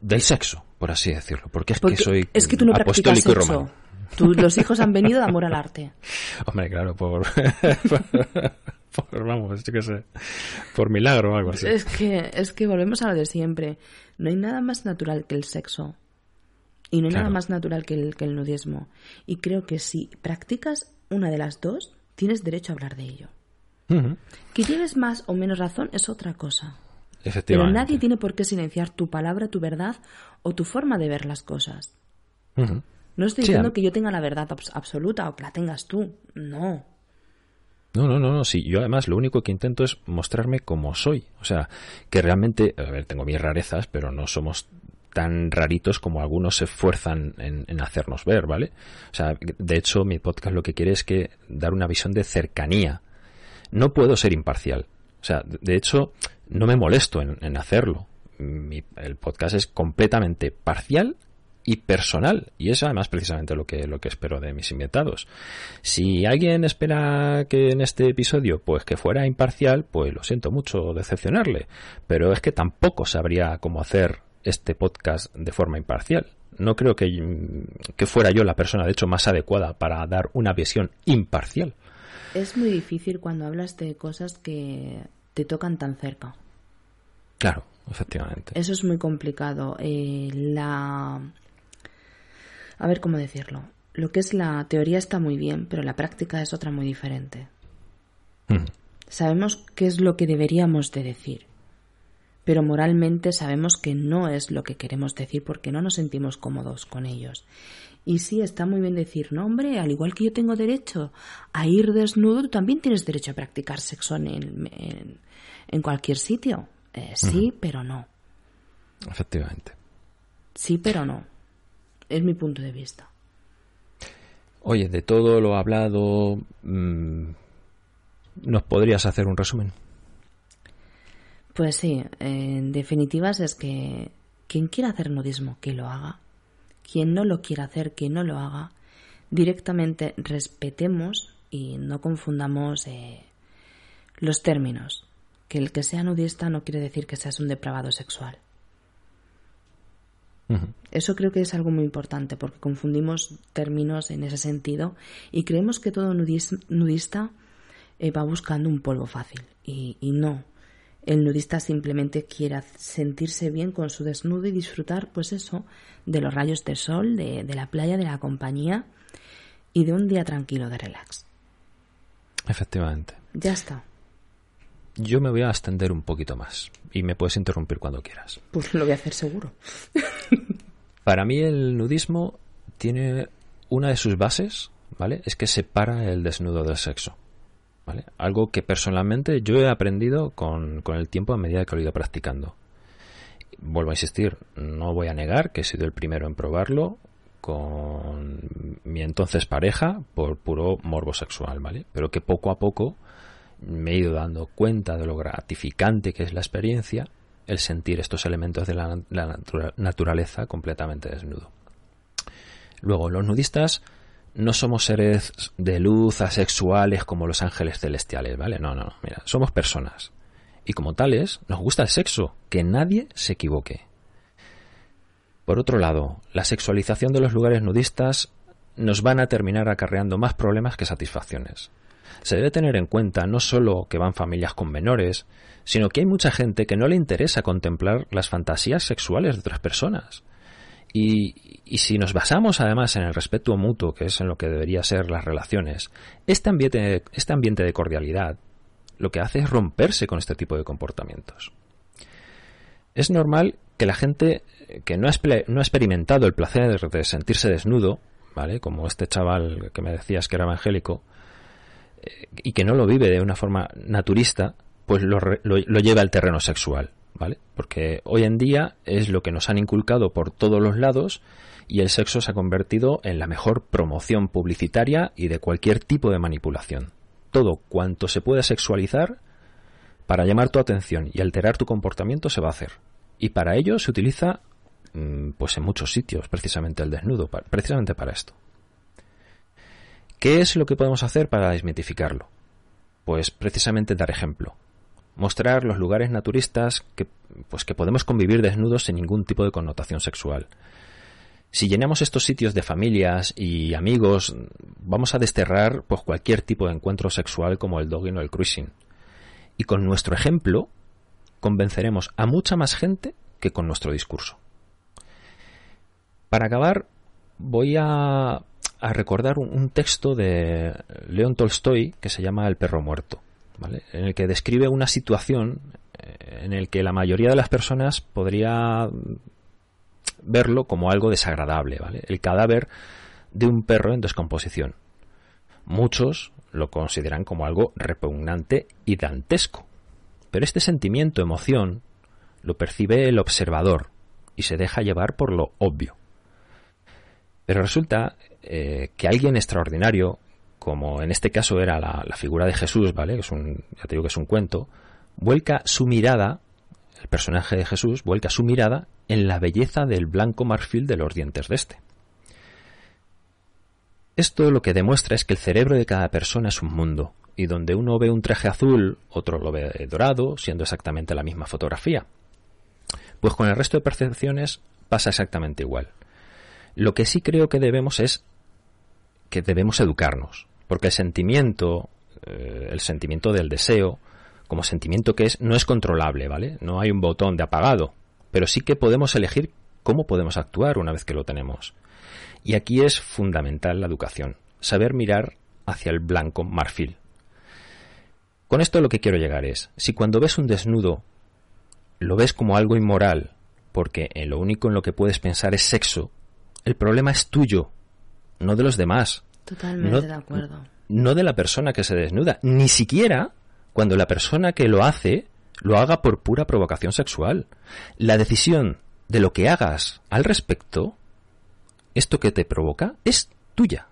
del sexo, por así decirlo, porque es que soy es que tú no apostólico y romano los hijos han venido de amor al arte. Hombre, claro, por, por, vamos, yo qué sé, por milagro o algo así. Es que, es que volvemos a lo de siempre. No hay nada más natural que el sexo. Y no hay nada más natural que el, que el nudismo. Y creo que si practicas una de las dos, tienes derecho a hablar de ello. Que lleves más o menos razón es otra cosa. Pero nadie tiene por qué silenciar tu palabra, tu verdad o tu forma de ver las cosas. No estoy diciendo que yo tenga la verdad absoluta o que la tengas tú. No. No, no, no, no, sí. Yo además lo único que intento es mostrarme como soy. O sea, que realmente, a ver, tengo mis rarezas, pero no somos tan raritos como algunos se esfuerzan en, hacernos ver, ¿vale? O sea, de hecho, mi podcast lo que quiere es que dar una visión de cercanía. No puedo ser imparcial. O sea, de hecho, no me molesto en, hacerlo. el podcast es completamente parcial y personal. Y es además precisamente lo que, lo que espero de mis invitados. Si alguien espera que en este episodio, pues que fuera imparcial, pues lo siento mucho decepcionarle. Pero es que tampoco sabría cómo hacer este podcast de forma imparcial. No creo que, que fuera yo la persona, de hecho, más adecuada para dar una visión imparcial. Es muy difícil cuando hablas de cosas que te tocan tan cerca. Claro, efectivamente. Eso es muy complicado. Eh, la, a ver cómo decirlo. Lo que es la teoría está muy bien, pero la práctica es otra muy diferente. Hmm. Sabemos qué es lo que deberíamos de decir, pero moralmente sabemos que no es lo que queremos decir porque no nos sentimos cómodos con ellos. Y sí, está muy bien decir, no, hombre, al igual que yo tengo derecho a ir desnudo, tú también tienes derecho a practicar sexo en, en, cualquier sitio. Eh, sí, pero no. Efectivamente. Sí, pero no. Es mi punto de vista. Oye, de todo lo hablado, mm, ¿nos podrías hacer un resumen? Pues sí, en definitivas es que quien quiera hacer nudismo, que lo haga. Quien no lo quiera hacer, que no lo haga. Directamente respetemos y no confundamos eh, los términos. Que el que sea nudista no quiere decir que seas un depravado sexual. Eso creo que es algo muy importante porque confundimos términos en ese sentido y creemos que todo nudista eh, va buscando un polvo fácil y, no. El nudista simplemente quiere sentirse bien con su desnudo y disfrutar, pues eso, de los rayos del sol, de, de la playa, de la compañía y de un día tranquilo de relax. Efectivamente. Ya está. Yo me voy a extender un poquito más y me puedes interrumpir cuando quieras. Pues lo voy a hacer seguro. Para mí el nudismo tiene una de sus bases, ¿vale? Es que separa el desnudo del sexo. ¿Vale? Algo que personalmente yo he aprendido con, con el tiempo a medida que lo he ido practicando. Vuelvo a insistir, no voy a negar que he sido el primero en probarlo con mi entonces pareja por puro morbo sexual, ¿vale? Pero que poco a poco me he ido dando cuenta de lo gratificante que es la experiencia el sentir estos elementos de la, naturaleza completamente desnudo. Luego, los nudistas no somos seres de luz asexuales como los ángeles celestiales, ¿vale? No, no, mira, somos personas. Y como tales, nos gusta el sexo, que nadie se equivoque. Por otro lado, la sexualización de los lugares nudistas nos van a terminar acarreando más problemas que satisfacciones. Se debe tener en cuenta no solo que van familias con menores, sino que hay mucha gente que no le interesa contemplar las fantasías sexuales de otras personas. Y, si nos basamos además en el respeto mutuo, que es en lo que debería ser las relaciones, este ambiente, este ambiente de cordialidad lo que hace es romperse con este tipo de comportamientos. Es normal que la gente que no ha, no ha experimentado el placer de sentirse desnudo, ¿vale? Como este chaval que me decías que era evangélico, y que no lo vive de una forma naturista, pues lo, lo lleva al terreno sexual. ¿vale? Porque hoy en día es lo que nos han inculcado por todos los lados y el sexo se ha convertido en la mejor promoción publicitaria y de cualquier tipo de manipulación. Todo cuanto se pueda sexualizar para llamar tu atención y alterar tu comportamiento se va a hacer. Y para ello se utiliza mm, pues en muchos sitios precisamente el desnudo, precisamente para esto. ¿Qué es lo que podemos hacer para desmitificarlo? Pues precisamente dar ejemplo, mostrar los lugares naturistas que, pues que podemos convivir desnudos sin ningún tipo de connotación sexual. Si llenamos estos sitios de familias y amigos, vamos a desterrar pues, cualquier tipo de encuentro sexual como el dogging o el cruising. Y con nuestro ejemplo convenceremos a mucha más gente que con nuestro discurso. Para acabar, voy a, a recordar un, texto de León Tolstoy que se llama El perro muerto en el que describe una situación eh, en el que la mayoría de las personas podría verlo como algo desagradable, ¿vale? El cadáver de un perro en descomposición. Muchos lo consideran como algo repugnante y dantesco. Pero este sentimiento, emoción, lo percibe el observador y se deja llevar por lo obvio. Pero resulta eh, que alguien extraordinario como en este caso era la, figura de Jesús, ¿vale? es un, ya te digo que es un cuento, vuelca su mirada, el personaje de Jesús, vuelca su mirada en la belleza del blanco marfil de los dientes de este. Esto lo que demuestra es que el cerebro de cada persona es un mundo, y donde uno ve un traje azul, otro lo ve dorado, siendo exactamente la misma fotografía. Pues con el resto de percepciones pasa exactamente igual. Lo que sí creo que debemos es que debemos educarnos. Porque el sentimiento, eh, el sentimiento del deseo, como sentimiento que es, no es controlable, ¿vale? No hay un botón de apagado, pero sí que podemos elegir cómo podemos actuar una vez que lo tenemos. Y aquí es fundamental la educación, saber mirar hacia el blanco marfil. Con esto lo que quiero llegar es, si cuando ves un desnudo lo ves como algo inmoral, porque en lo único en lo que puedes pensar es sexo, el problema es tuyo, no de los demás. Totalmente no, de acuerdo. No de la persona que se desnuda, ni siquiera cuando la persona que lo hace lo haga por pura provocación sexual. La decisión de lo que hagas al respecto, esto que te provoca, es tuya.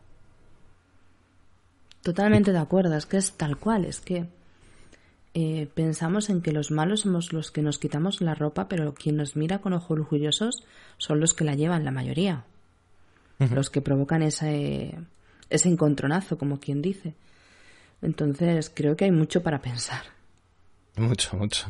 Totalmente de acuerdo, es que es tal cual, es que eh, pensamos en que los malos somos los que nos quitamos la ropa, pero quien nos mira con ojos orgullosos son los que la llevan, la mayoría. Los que provocan ese, ese encontronazo, como quien dice. Entonces, creo que hay mucho para pensar. Mucho, mucho.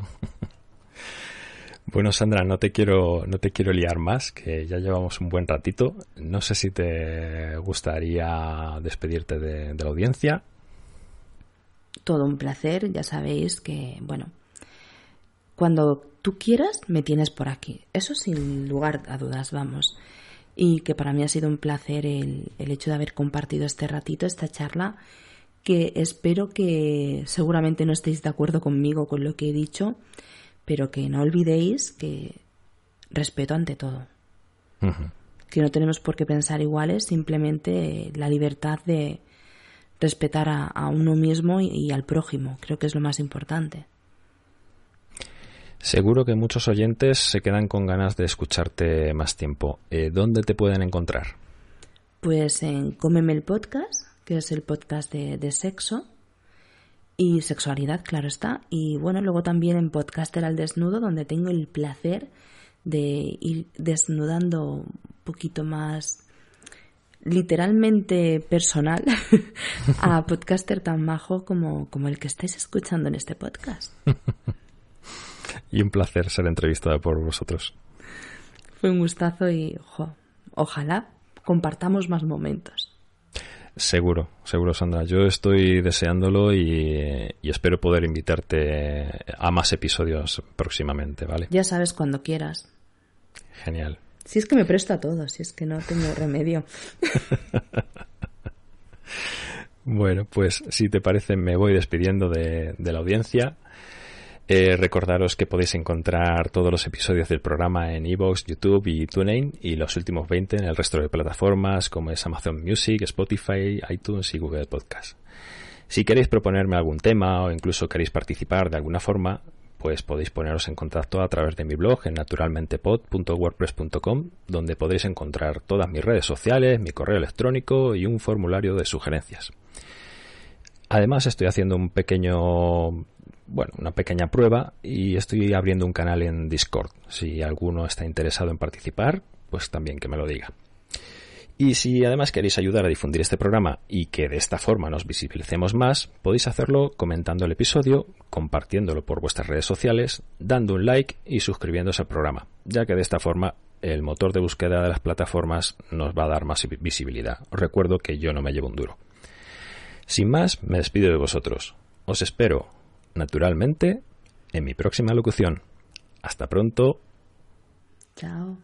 Bueno, Sandra, no te quiero, no te quiero liar más, que ya llevamos un buen ratito. No sé si te gustaría despedirte de, de la audiencia. Todo un placer, ya sabéis que, bueno, cuando tú quieras, me tienes por aquí. Eso sin lugar a dudas, vamos y que para mí ha sido un placer el, el hecho de haber compartido este ratito, esta charla, que espero que seguramente no estéis de acuerdo conmigo con lo que he dicho, pero que no olvidéis que respeto ante todo. Que no tenemos por qué pensar iguales, simplemente la libertad de respetar a, uno mismo y al prójimo. Creo que es lo más importante. Seguro que muchos oyentes se quedan con ganas de escucharte más tiempo. Eh, ¿Dónde te pueden encontrar? Pues en Cómeme el Podcast, que es el podcast de, sexo y sexualidad, claro está. Y bueno, luego también en Podcaster al Desnudo, donde tengo el placer de ir desnudando un poquito más literalmente personal a podcaster tan majo como, como el que estáis escuchando en este podcast. y un placer ser entrevistada por vosotros. Fue un gustazo y ojalá compartamos más momentos. Seguro, seguro, Sandra. Yo estoy deseándolo y, espero poder invitarte a más episodios próximamente, ¿vale? Ya sabes cuando quieras. Genial. Si es que me presto a todo, si es que no tengo remedio. bueno, pues si te parece me voy despidiendo de, de la audiencia. Eh, recordaros que podéis encontrar todos los episodios del programa en Evox, YouTube y TuneIn y los últimos 20 en el resto de plataformas como es Amazon Music, Spotify, iTunes y Google Podcast. Si queréis proponerme algún tema o incluso queréis participar de alguna forma, pues podéis poneros en contacto a través de mi blog en naturalmentepod.wordpress.com, donde podréis encontrar todas mis redes sociales, mi correo electrónico y un formulario de sugerencias. Además estoy haciendo un pequeño bueno, una pequeña prueba y estoy abriendo un canal en Discord. Si alguno está interesado en participar, pues también que me lo diga. Y si además queréis ayudar a difundir este programa y que de esta forma nos visibilicemos más, podéis hacerlo comentando el episodio, compartiéndolo por vuestras redes sociales, dando un like y suscribiéndose al programa, ya que de esta forma el motor de búsqueda de las plataformas nos va a dar más visibilidad. Os recuerdo que yo no me llevo un duro. Sin más, me despido de vosotros. Os espero naturalmente, en mi próxima locución. Hasta pronto. Chao.